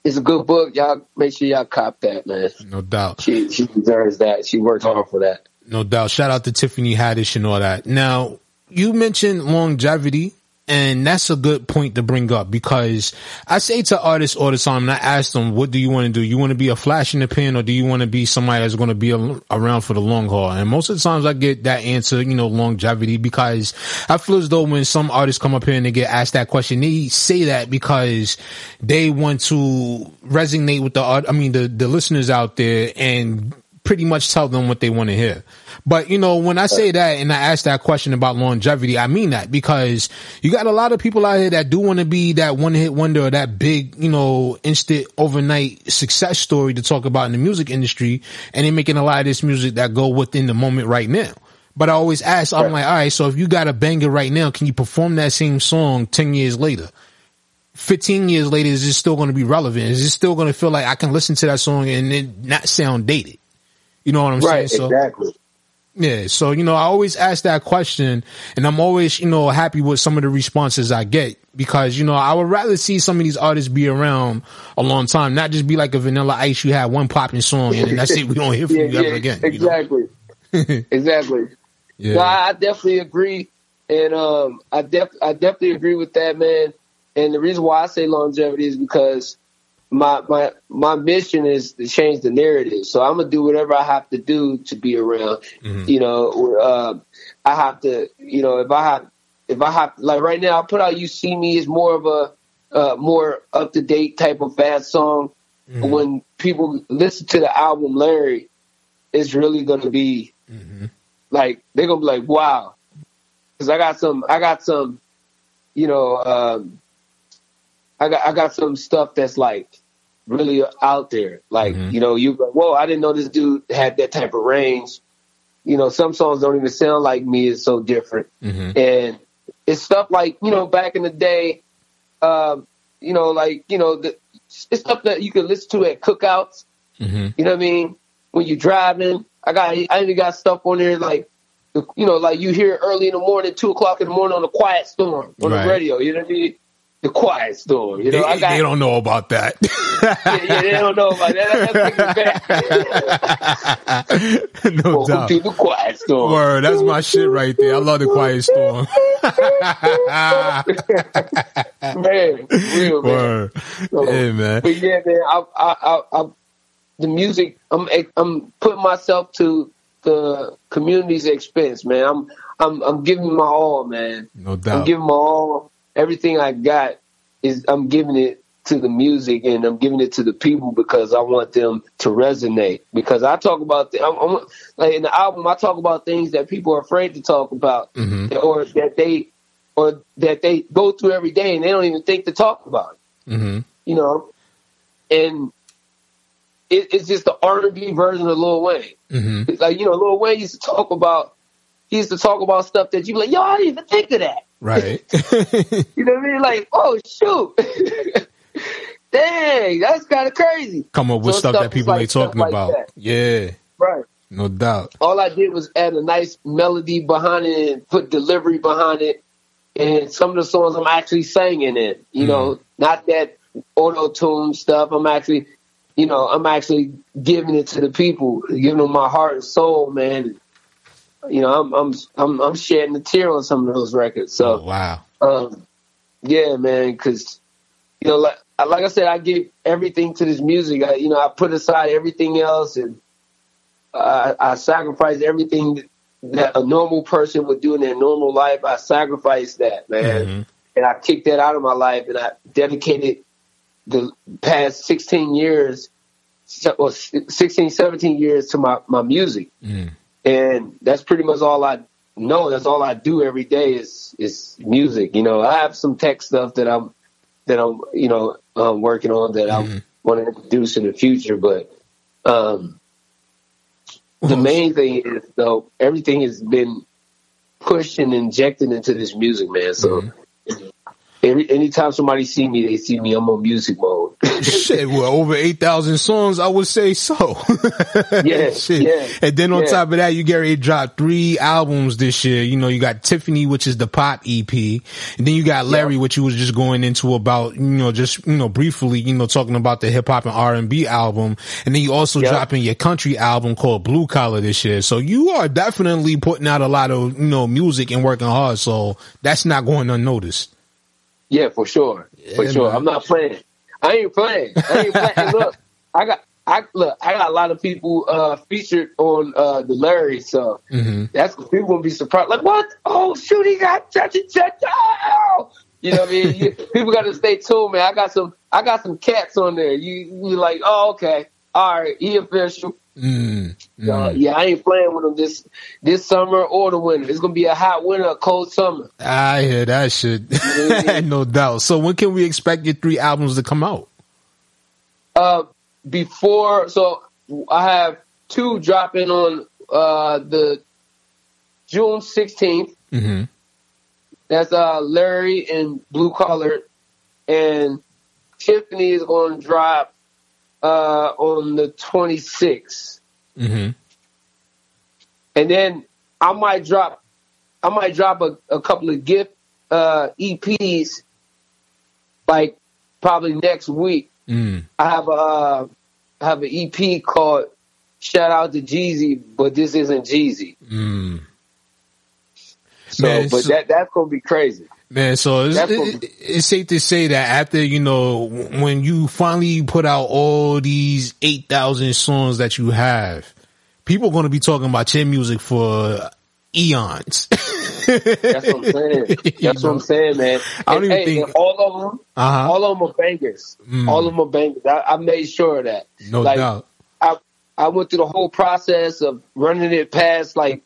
[SPEAKER 13] it's a good book. Y'all make sure y'all cop that, man.
[SPEAKER 2] No doubt.
[SPEAKER 13] She she deserves that. She worked hard for that.
[SPEAKER 2] No doubt. Shout out to Tiffany Haddish and all that. Now, you mentioned longevity, and that's a good point to bring up because I say to artists all the time, and I ask them, what do you want to do? You want to be a flash in the pan or do you want to be somebody that's going to be around for the long haul? And most of the times I get that answer, you know, longevity because I feel as though when some artists come up here and they get asked that question, they say that because they want to resonate with the art, I mean, the, the listeners out there and pretty much tell them what they want to hear. But you know, when I say that and I ask that question about longevity, I mean that because you got a lot of people out here that do want to be that one hit wonder or that big, you know, instant overnight success story to talk about in the music industry. And they're making a lot of this music that go within the moment right now. But I always ask, I'm like, all right, so if you got a banger right now, can you perform that same song 10 years later? 15 years later, is it still going to be relevant? Is it still going to feel like I can listen to that song and it not sound dated? You know what I'm
[SPEAKER 13] right,
[SPEAKER 2] saying? So,
[SPEAKER 13] exactly.
[SPEAKER 2] yeah. So, you know, I always ask that question and I'm always, you know, happy with some of the responses I get because, you know, I would rather see some of these artists be around a long time, not just be like a vanilla ice. You have one popping song and then that's it. We don't hear from
[SPEAKER 13] Yeah,
[SPEAKER 2] you ever
[SPEAKER 13] yeah,
[SPEAKER 2] again. you know?
[SPEAKER 13] Exactly. exactly.
[SPEAKER 2] Yeah.
[SPEAKER 13] No, I definitely agree, and um, I def I definitely agree with that, man. And the reason why I say longevity is because my my my mission is to change the narrative. So I'm gonna do whatever I have to do to be around. You know, uh, I have to. You know, if I have if I have like right now, I put out "You See Me" is more of a uh, more up to date type of fast song. When people listen to the album Larry, it's really going to be like they're gonna be like, wow, because I got some, I got some, you know, um, I got I got some stuff that's like really out there. Like mm-hmm. you know, you go, whoa, I didn't know this dude had that type of range. You know, some songs don't even sound like me. It's so different, mm-hmm. and it's stuff like you know back in the day, um, you know, like you know, the, it's stuff that you can listen to at cookouts. Mm-hmm. You know what I mean? When you're driving, I got I even got stuff on there like, you know, like you hear early in the morning, two o'clock in the morning on a Quiet Storm on
[SPEAKER 2] Right.
[SPEAKER 13] the radio. You know what I mean? The Quiet Storm. You know,
[SPEAKER 2] they,
[SPEAKER 13] I got
[SPEAKER 2] they don't know about that.
[SPEAKER 13] yeah, yeah, they don't know about that. That's
[SPEAKER 2] no
[SPEAKER 13] Welcome
[SPEAKER 2] doubt.
[SPEAKER 13] to the Quiet Storm.
[SPEAKER 2] Word, that's my shit right there. I love the Quiet Storm.
[SPEAKER 13] man, real man. So,
[SPEAKER 2] Hey, man.
[SPEAKER 13] But yeah, man, I, I, I, I, the music, I'm, I'm putting myself to the community's expense, man. I'm, I'm, I'm giving my all, man.
[SPEAKER 2] No
[SPEAKER 13] I'm
[SPEAKER 2] doubt.
[SPEAKER 13] giving my all. Everything I got is I'm giving it to the music and I'm giving it to the people because I want them to resonate. Because I talk about, the, I'm, I'm, like in the album, I talk about things that people are afraid to talk about, or that they, or that they go through every day and they don't even think to talk about. it
[SPEAKER 2] hmm
[SPEAKER 13] you know, and it, it's just the R and B version of Lil Wayne.
[SPEAKER 2] hmm
[SPEAKER 13] It's like you know, Lil Wayne used to talk about he used to talk about stuff that you be like, yo, I didn't even think of that.
[SPEAKER 2] Right.
[SPEAKER 13] You know what I mean? Like, oh shoot, dang, that's kind of crazy.
[SPEAKER 2] Come up with
[SPEAKER 13] So
[SPEAKER 2] stuff
[SPEAKER 13] stuff
[SPEAKER 2] that
[SPEAKER 13] is
[SPEAKER 2] people
[SPEAKER 13] like
[SPEAKER 2] ain't talking
[SPEAKER 13] like
[SPEAKER 2] about.
[SPEAKER 13] that.
[SPEAKER 2] Yeah.
[SPEAKER 13] Right.
[SPEAKER 2] No doubt.
[SPEAKER 13] All I did was add a nice melody behind it and put delivery behind it. And some of the songs I'm actually singing it. you know, mm. not that auto tune stuff. I'm actually, you know, I'm actually giving it to the people, giving them my heart and soul, man. You know, I'm I'm I'm, I'm shedding a tear on some of those records. So
[SPEAKER 2] Oh, wow.
[SPEAKER 13] um, yeah, man, because you know, like like I said, I give everything to this music. I, you know, I put aside everything else, and I, I sacrifice everything that a normal person would do in their normal life. I sacrificed that, man, and I kicked that out of my life, and I dedicated the past 16 years, or 16, 17 years to my my music and that's pretty much all I know. That's all I do every day is is music. You know, I have some tech stuff that I'm that I'm you know um, working on that I want to introduce in the future, but um, the main thing is though everything has been pushed and injected into this music, man. So. Every, anytime somebody see me, they see me. I'm on music mode.
[SPEAKER 2] Shit, well, over 8,000 songs, I would say so.
[SPEAKER 13] Yeah,
[SPEAKER 2] Shit.
[SPEAKER 13] yeah,
[SPEAKER 2] And then on
[SPEAKER 13] yeah.
[SPEAKER 2] top of that, you Gary dropped three albums this year. You know, you got Tiffany, which is the pop EP. And then you got Larry, which you was just going into about, you know, just, you know, briefly, you know, talking about the hip hop and R&B album. And then you also
[SPEAKER 13] Yeah.
[SPEAKER 2] dropping your country album called Blue Collar this year. So you are definitely putting out a lot of, you know, music and working hard. So that's not going unnoticed.
[SPEAKER 13] Yeah, for sure, for sure.
[SPEAKER 2] man.
[SPEAKER 13] I'm not playing. I ain't playing. I ain't playing. Look, I got, I look, I got a lot of people uh, featured on uh, the Larry, so
[SPEAKER 2] Mm-hmm.
[SPEAKER 13] that's people gonna be surprised. Like, what? Oh, shoot, he got and such. Oh! You know what I mean? You, people got to stay tuned, man. I got some, I got some cats on there. You, you like, oh, okay, all right, he official.
[SPEAKER 2] Mm,
[SPEAKER 13] Uh, yeah, I ain't playing with them this this summer or the winter. It's gonna be a hot winter, a cold summer.
[SPEAKER 2] I hear that shit. no doubt. So when can we expect your three albums to come out?
[SPEAKER 13] Uh, before, so I have two dropping on uh the June 16th.
[SPEAKER 2] Mm-hmm.
[SPEAKER 13] That's uh Larry and Blue Collar, and Tiffany is going to drop uh on the 26th,
[SPEAKER 2] Mm-hmm.
[SPEAKER 13] and then I might drop, I might drop a, a couple of gift uh EPs, like probably next week.
[SPEAKER 2] Mm.
[SPEAKER 13] I have a uh, I have an EP called Shout Out to Jeezy, but this isn't Jeezy.
[SPEAKER 2] Mm.
[SPEAKER 13] So,
[SPEAKER 2] Man,
[SPEAKER 13] but
[SPEAKER 2] so-
[SPEAKER 13] that that's gonna be crazy.
[SPEAKER 2] Man, so it's, it- it's safe to say that after, you know, when you finally put out all these 8,000 songs that you have, people are going to be talking about your music for eons.
[SPEAKER 13] That's what I'm saying. That's what I'm saying, man.
[SPEAKER 2] I don't
[SPEAKER 13] And,
[SPEAKER 2] even
[SPEAKER 13] hey,
[SPEAKER 2] think-
[SPEAKER 13] all of them,
[SPEAKER 2] Uh-huh.
[SPEAKER 13] all of them are bangers.
[SPEAKER 2] Mm.
[SPEAKER 13] All of them are bangers. I, I made sure of that.
[SPEAKER 2] No
[SPEAKER 13] like,
[SPEAKER 2] doubt.
[SPEAKER 13] I I went through the whole process of running it past like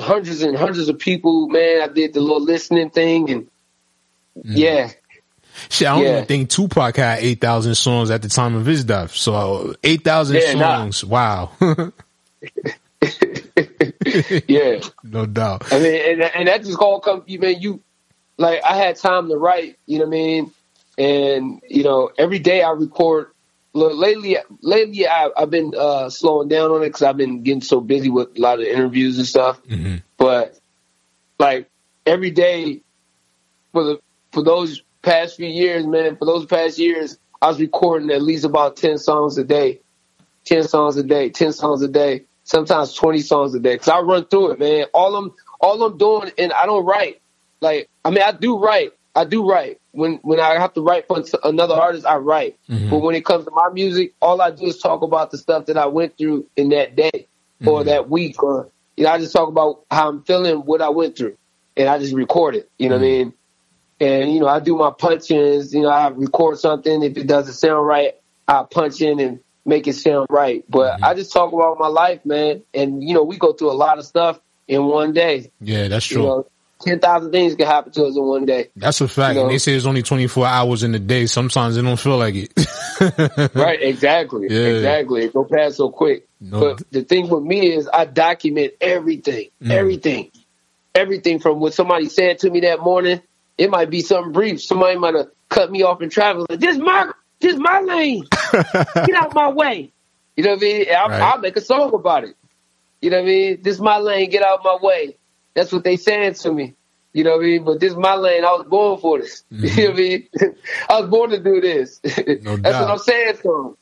[SPEAKER 13] hundreds and hundreds of people. Man, I did the little listening thing, and mm-hmm. yeah,
[SPEAKER 2] Shit, I don't
[SPEAKER 13] Yeah.
[SPEAKER 2] even think Tupac had eight thousand songs at the time of his death. So eight thousand
[SPEAKER 13] Yeah, nah.
[SPEAKER 2] songs. Wow.
[SPEAKER 13] yeah.
[SPEAKER 2] no doubt.
[SPEAKER 13] I mean, and, and that just all comes. You mean you like I had time to write. You know what I mean? And you know, every day I record. Look, lately, lately I, I've been uh, slowing down on it because I've been getting so busy with a lot of interviews and stuff. But like every day for the for those past few years, man, for those past years, I was recording at least about ten songs a day, ten songs a day, ten songs a day, sometimes twenty songs a day. Cause I run through it, man. All I'm all I'm doing, and I don't write. Like I mean, I do write. I do write. When when I have to write for another artist, I write.
[SPEAKER 14] Mhm.
[SPEAKER 13] But when it comes to my music, all I do is talk about the stuff that I went through in that day or mm-hmm. that week, or you know, I just talk about how I'm feeling, what I went through, and I just record it. You know what I mm-hmm. mean? And you know, I do my punch-ins. You know, I record something. If it doesn't sound right, I punch in and make it sound right. But mm-hmm. I just talk about my life, man. And you know, we go through a lot of stuff in one day.
[SPEAKER 2] Yeah, that's
[SPEAKER 13] You
[SPEAKER 2] true.
[SPEAKER 13] know, ten thousand things can happen to us in one day.
[SPEAKER 2] That's a fact.
[SPEAKER 13] You know?
[SPEAKER 2] And they say it's only 24 hours in the day. Sometimes it don't feel like it.
[SPEAKER 13] right, exactly.
[SPEAKER 2] Yeah.
[SPEAKER 13] Exactly. It go past so quick.
[SPEAKER 2] No.
[SPEAKER 13] But the thing with me is I document everything.
[SPEAKER 2] Mm.
[SPEAKER 13] Everything. Everything from what somebody said to me that morning. It might be something brief. Somebody might have cut me off in traffic. Like, this my this my lane. Get out my way. You know what I mean? I'll,
[SPEAKER 14] Right.
[SPEAKER 13] I'll make a song about it. You know what I mean? This my lane. Get out my way. That's what they saying to me. You know what I mean? But this is my lane. I was born for this. You know what I mean? I was born to do this. That's
[SPEAKER 2] doubt.
[SPEAKER 13] what I'm saying to them.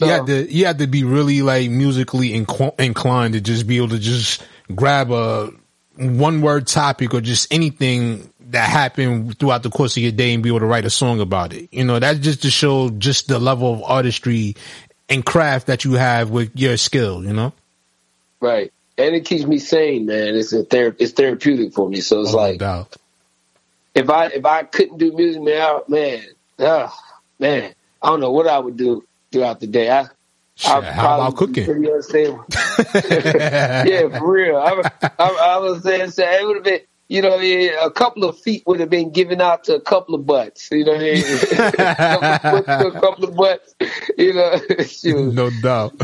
[SPEAKER 2] you had to you had to be really like musically inqu- inclined to just be able to just grab a one word topic or just anything that happened throughout the course of your day and be able to write a song about it. You know, that's just to show just the level of artistry and craft that you have with your skill, you know?
[SPEAKER 13] Right. And it keeps me sane, man. It's a ther- it's therapeutic for me. So it's like if I if I couldn't do music, man, I, man, ah, man, I don't know what I would do throughout the day. I I
[SPEAKER 2] how about cooking?
[SPEAKER 13] Yeah, for real. I, I, I was saying, say it would have been. You know, what I mean? a couple of feet would have been given out to a couple of butts. You know what I mean? a couple a couple of butts. You know, shoot.
[SPEAKER 2] no doubt.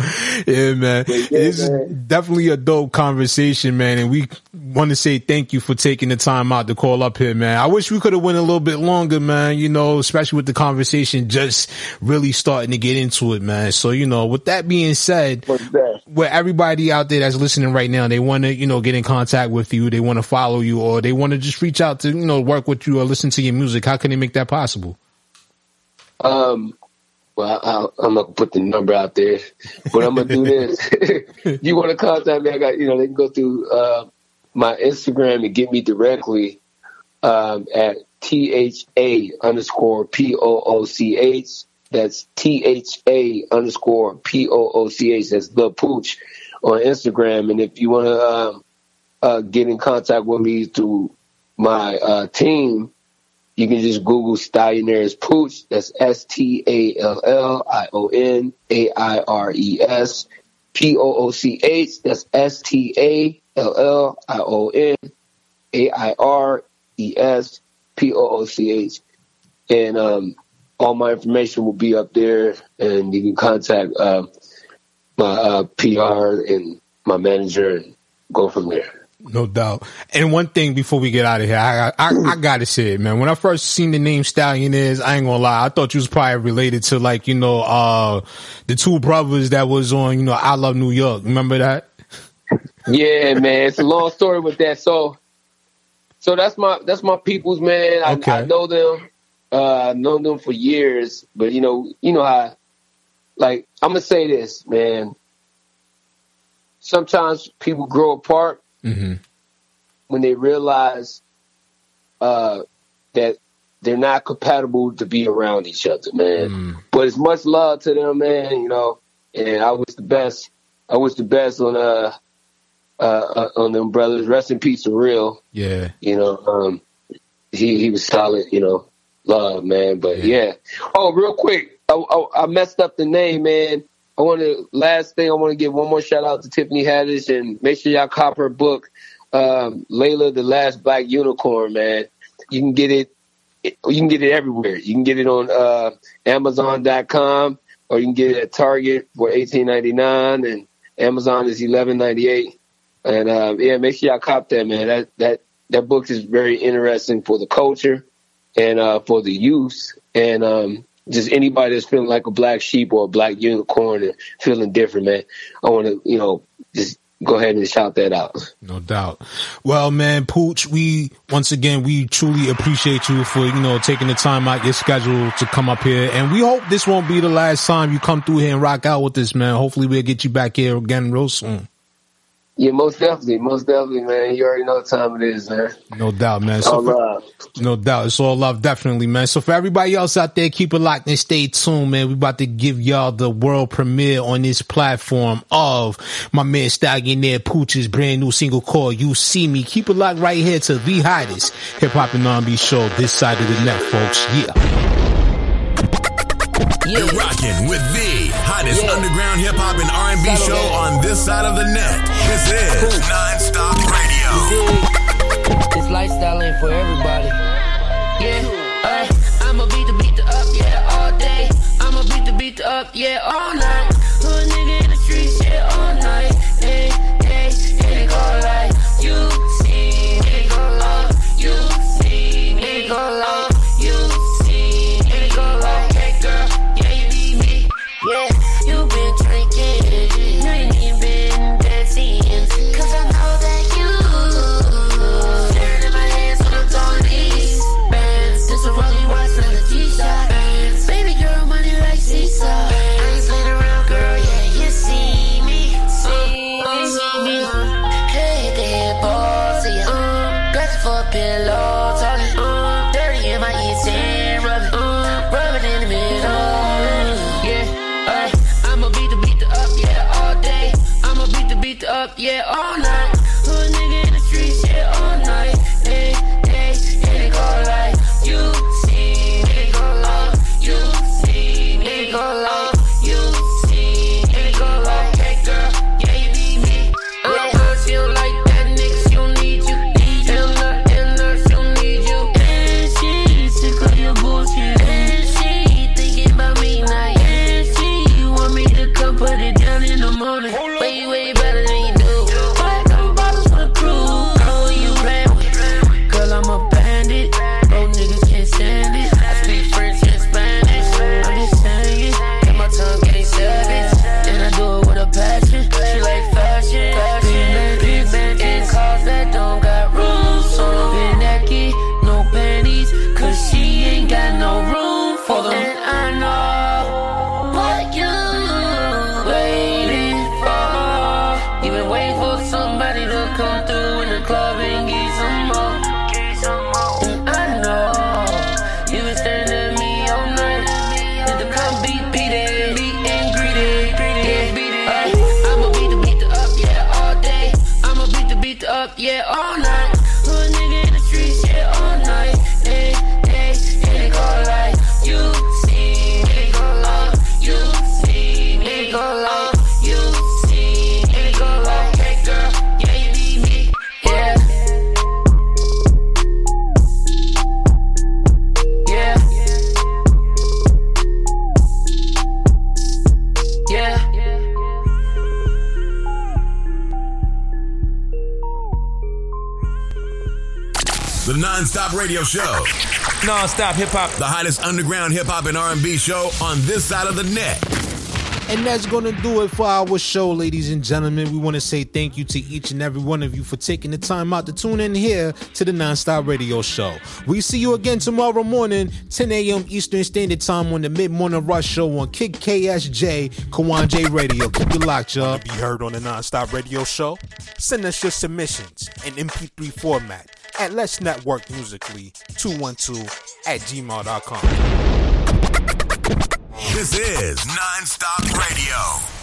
[SPEAKER 2] Yeah, man. this is definitely a dope conversation, man. And we want to say thank you for taking the time out to call up here, man. I wish we could have went a little bit longer, man, you know, especially with the conversation just really starting to get into it, man. So, you know, with that being said, where everybody out there that's listening right now, they want to, you know, get in contact with you, they want to follow you, or they want to just reach out to, you know, work with you or listen to your music, how can they make that possible?
[SPEAKER 13] Um, well, I, I'm gonna put the number out there, but I'm gonna do this. you want to contact me? I got you know they can go through uh, my Instagram and get me directly um, at t h a underscore p o o c h. That's t h a underscore p o o c h. That's the pooch on Instagram. And if you want to um, uh, get in contact with me through my uh, team, you can just Google Stallionaires Pooch. That's S T A L L I O N A I R E S P O O C H. That's S T A L L I O N A I R E S P O O C H. And um, all my information will be up there, and you can contact uh, my uh, PR and my manager and go from there.
[SPEAKER 2] No doubt. And one thing before we get out of here, I, I, I gotta say it, man. When I first seen the name Stallionaires, I ain't gonna lie, I thought you was probably related to like, you know, uh, the two brothers that was on, you know, I Love New York. Remember that?
[SPEAKER 13] Yeah, man, it's a long story with that. So, so that's my that's my people's man. I,
[SPEAKER 2] Okay.
[SPEAKER 13] I know them. Uh, I've known them for years, but you know, you know how. Like I'm gonna say this, man. Sometimes people grow apart
[SPEAKER 2] Mm-hmm.
[SPEAKER 13] when they realize uh, that they're not compatible to be around each other, man. But it's much love to them, man. You know, and I wish the best. I wish the best on uh, uh, uh on them brothers. Rest in peace, to real.
[SPEAKER 2] Yeah.
[SPEAKER 13] You know, um, he he was solid. You know, love, man. But yeah. Oh, real quick, I, I, I messed up the name, man. I want to last thing. I want to give one more shout out to Tiffany Haddish and make sure y'all cop her book, um, Layla, the last black unicorn, man. You can get it. You can get it everywhere. You can get it on uh, Amazon.com or you can get it at Target for eighteen ninety nine, and Amazon is eleven ninety eight. And um, yeah, make sure y'all cop that, man. That that that book is very interesting for the culture and uh, for the youth, and um, just anybody that's feeling like a black sheep or a black unicorn and feeling different, man. I want to, you know, just go ahead and shout that out.
[SPEAKER 2] No doubt. Well, man, Pooch, we once again we truly appreciate you for you know taking the time out your schedule to come up here, and we hope this won't be the last time you come through here and rock out with us, man. Hopefully, we'll get you back here again real soon.
[SPEAKER 13] Yeah, most definitely, most definitely, man. You already know what time it is, man.
[SPEAKER 2] No doubt, man.
[SPEAKER 13] All
[SPEAKER 2] for-
[SPEAKER 13] love.
[SPEAKER 2] No doubt. It's all love, definitely, man. So for everybody else out there, keep it locked and stay tuned, man. We about to give y'all the world premiere on this platform of my man Stallionaires Pooch's brand new single called You See Me. Keep it locked right here to the hottest hip hop and R&B show this side of the net, folks. Yeah.
[SPEAKER 1] You're rocking with the hottest underground hip hop and R&B show on this side of the net. This is Nonstop Radio.
[SPEAKER 6] This lifestyle ain't for everybody. Yeah, uh, I'ma beat the beat the up, yeah, all day. I'ma beat the beat the up, yeah, all night.
[SPEAKER 1] Nonstop
[SPEAKER 4] hip hop.
[SPEAKER 1] The hottest underground hip hop and R&B show on this side of the net.
[SPEAKER 2] And that's going to do it for our show, ladies and gentlemen. We want to say thank you to each and every one of you for taking the time out to tune in here to the Nonstop Radio Show. We see you again tomorrow morning, 10 a.m. Eastern Standard Time on the Mid Morning Rush Show on Kick KSJ, Kawon J Radio. Keep it locked, y'all.
[SPEAKER 14] be heard on the Nonstop Radio Show? Send us your submissions in MP3 format at Let's Network Musically 212 at gmail.com.
[SPEAKER 1] This is Nonstop Radio.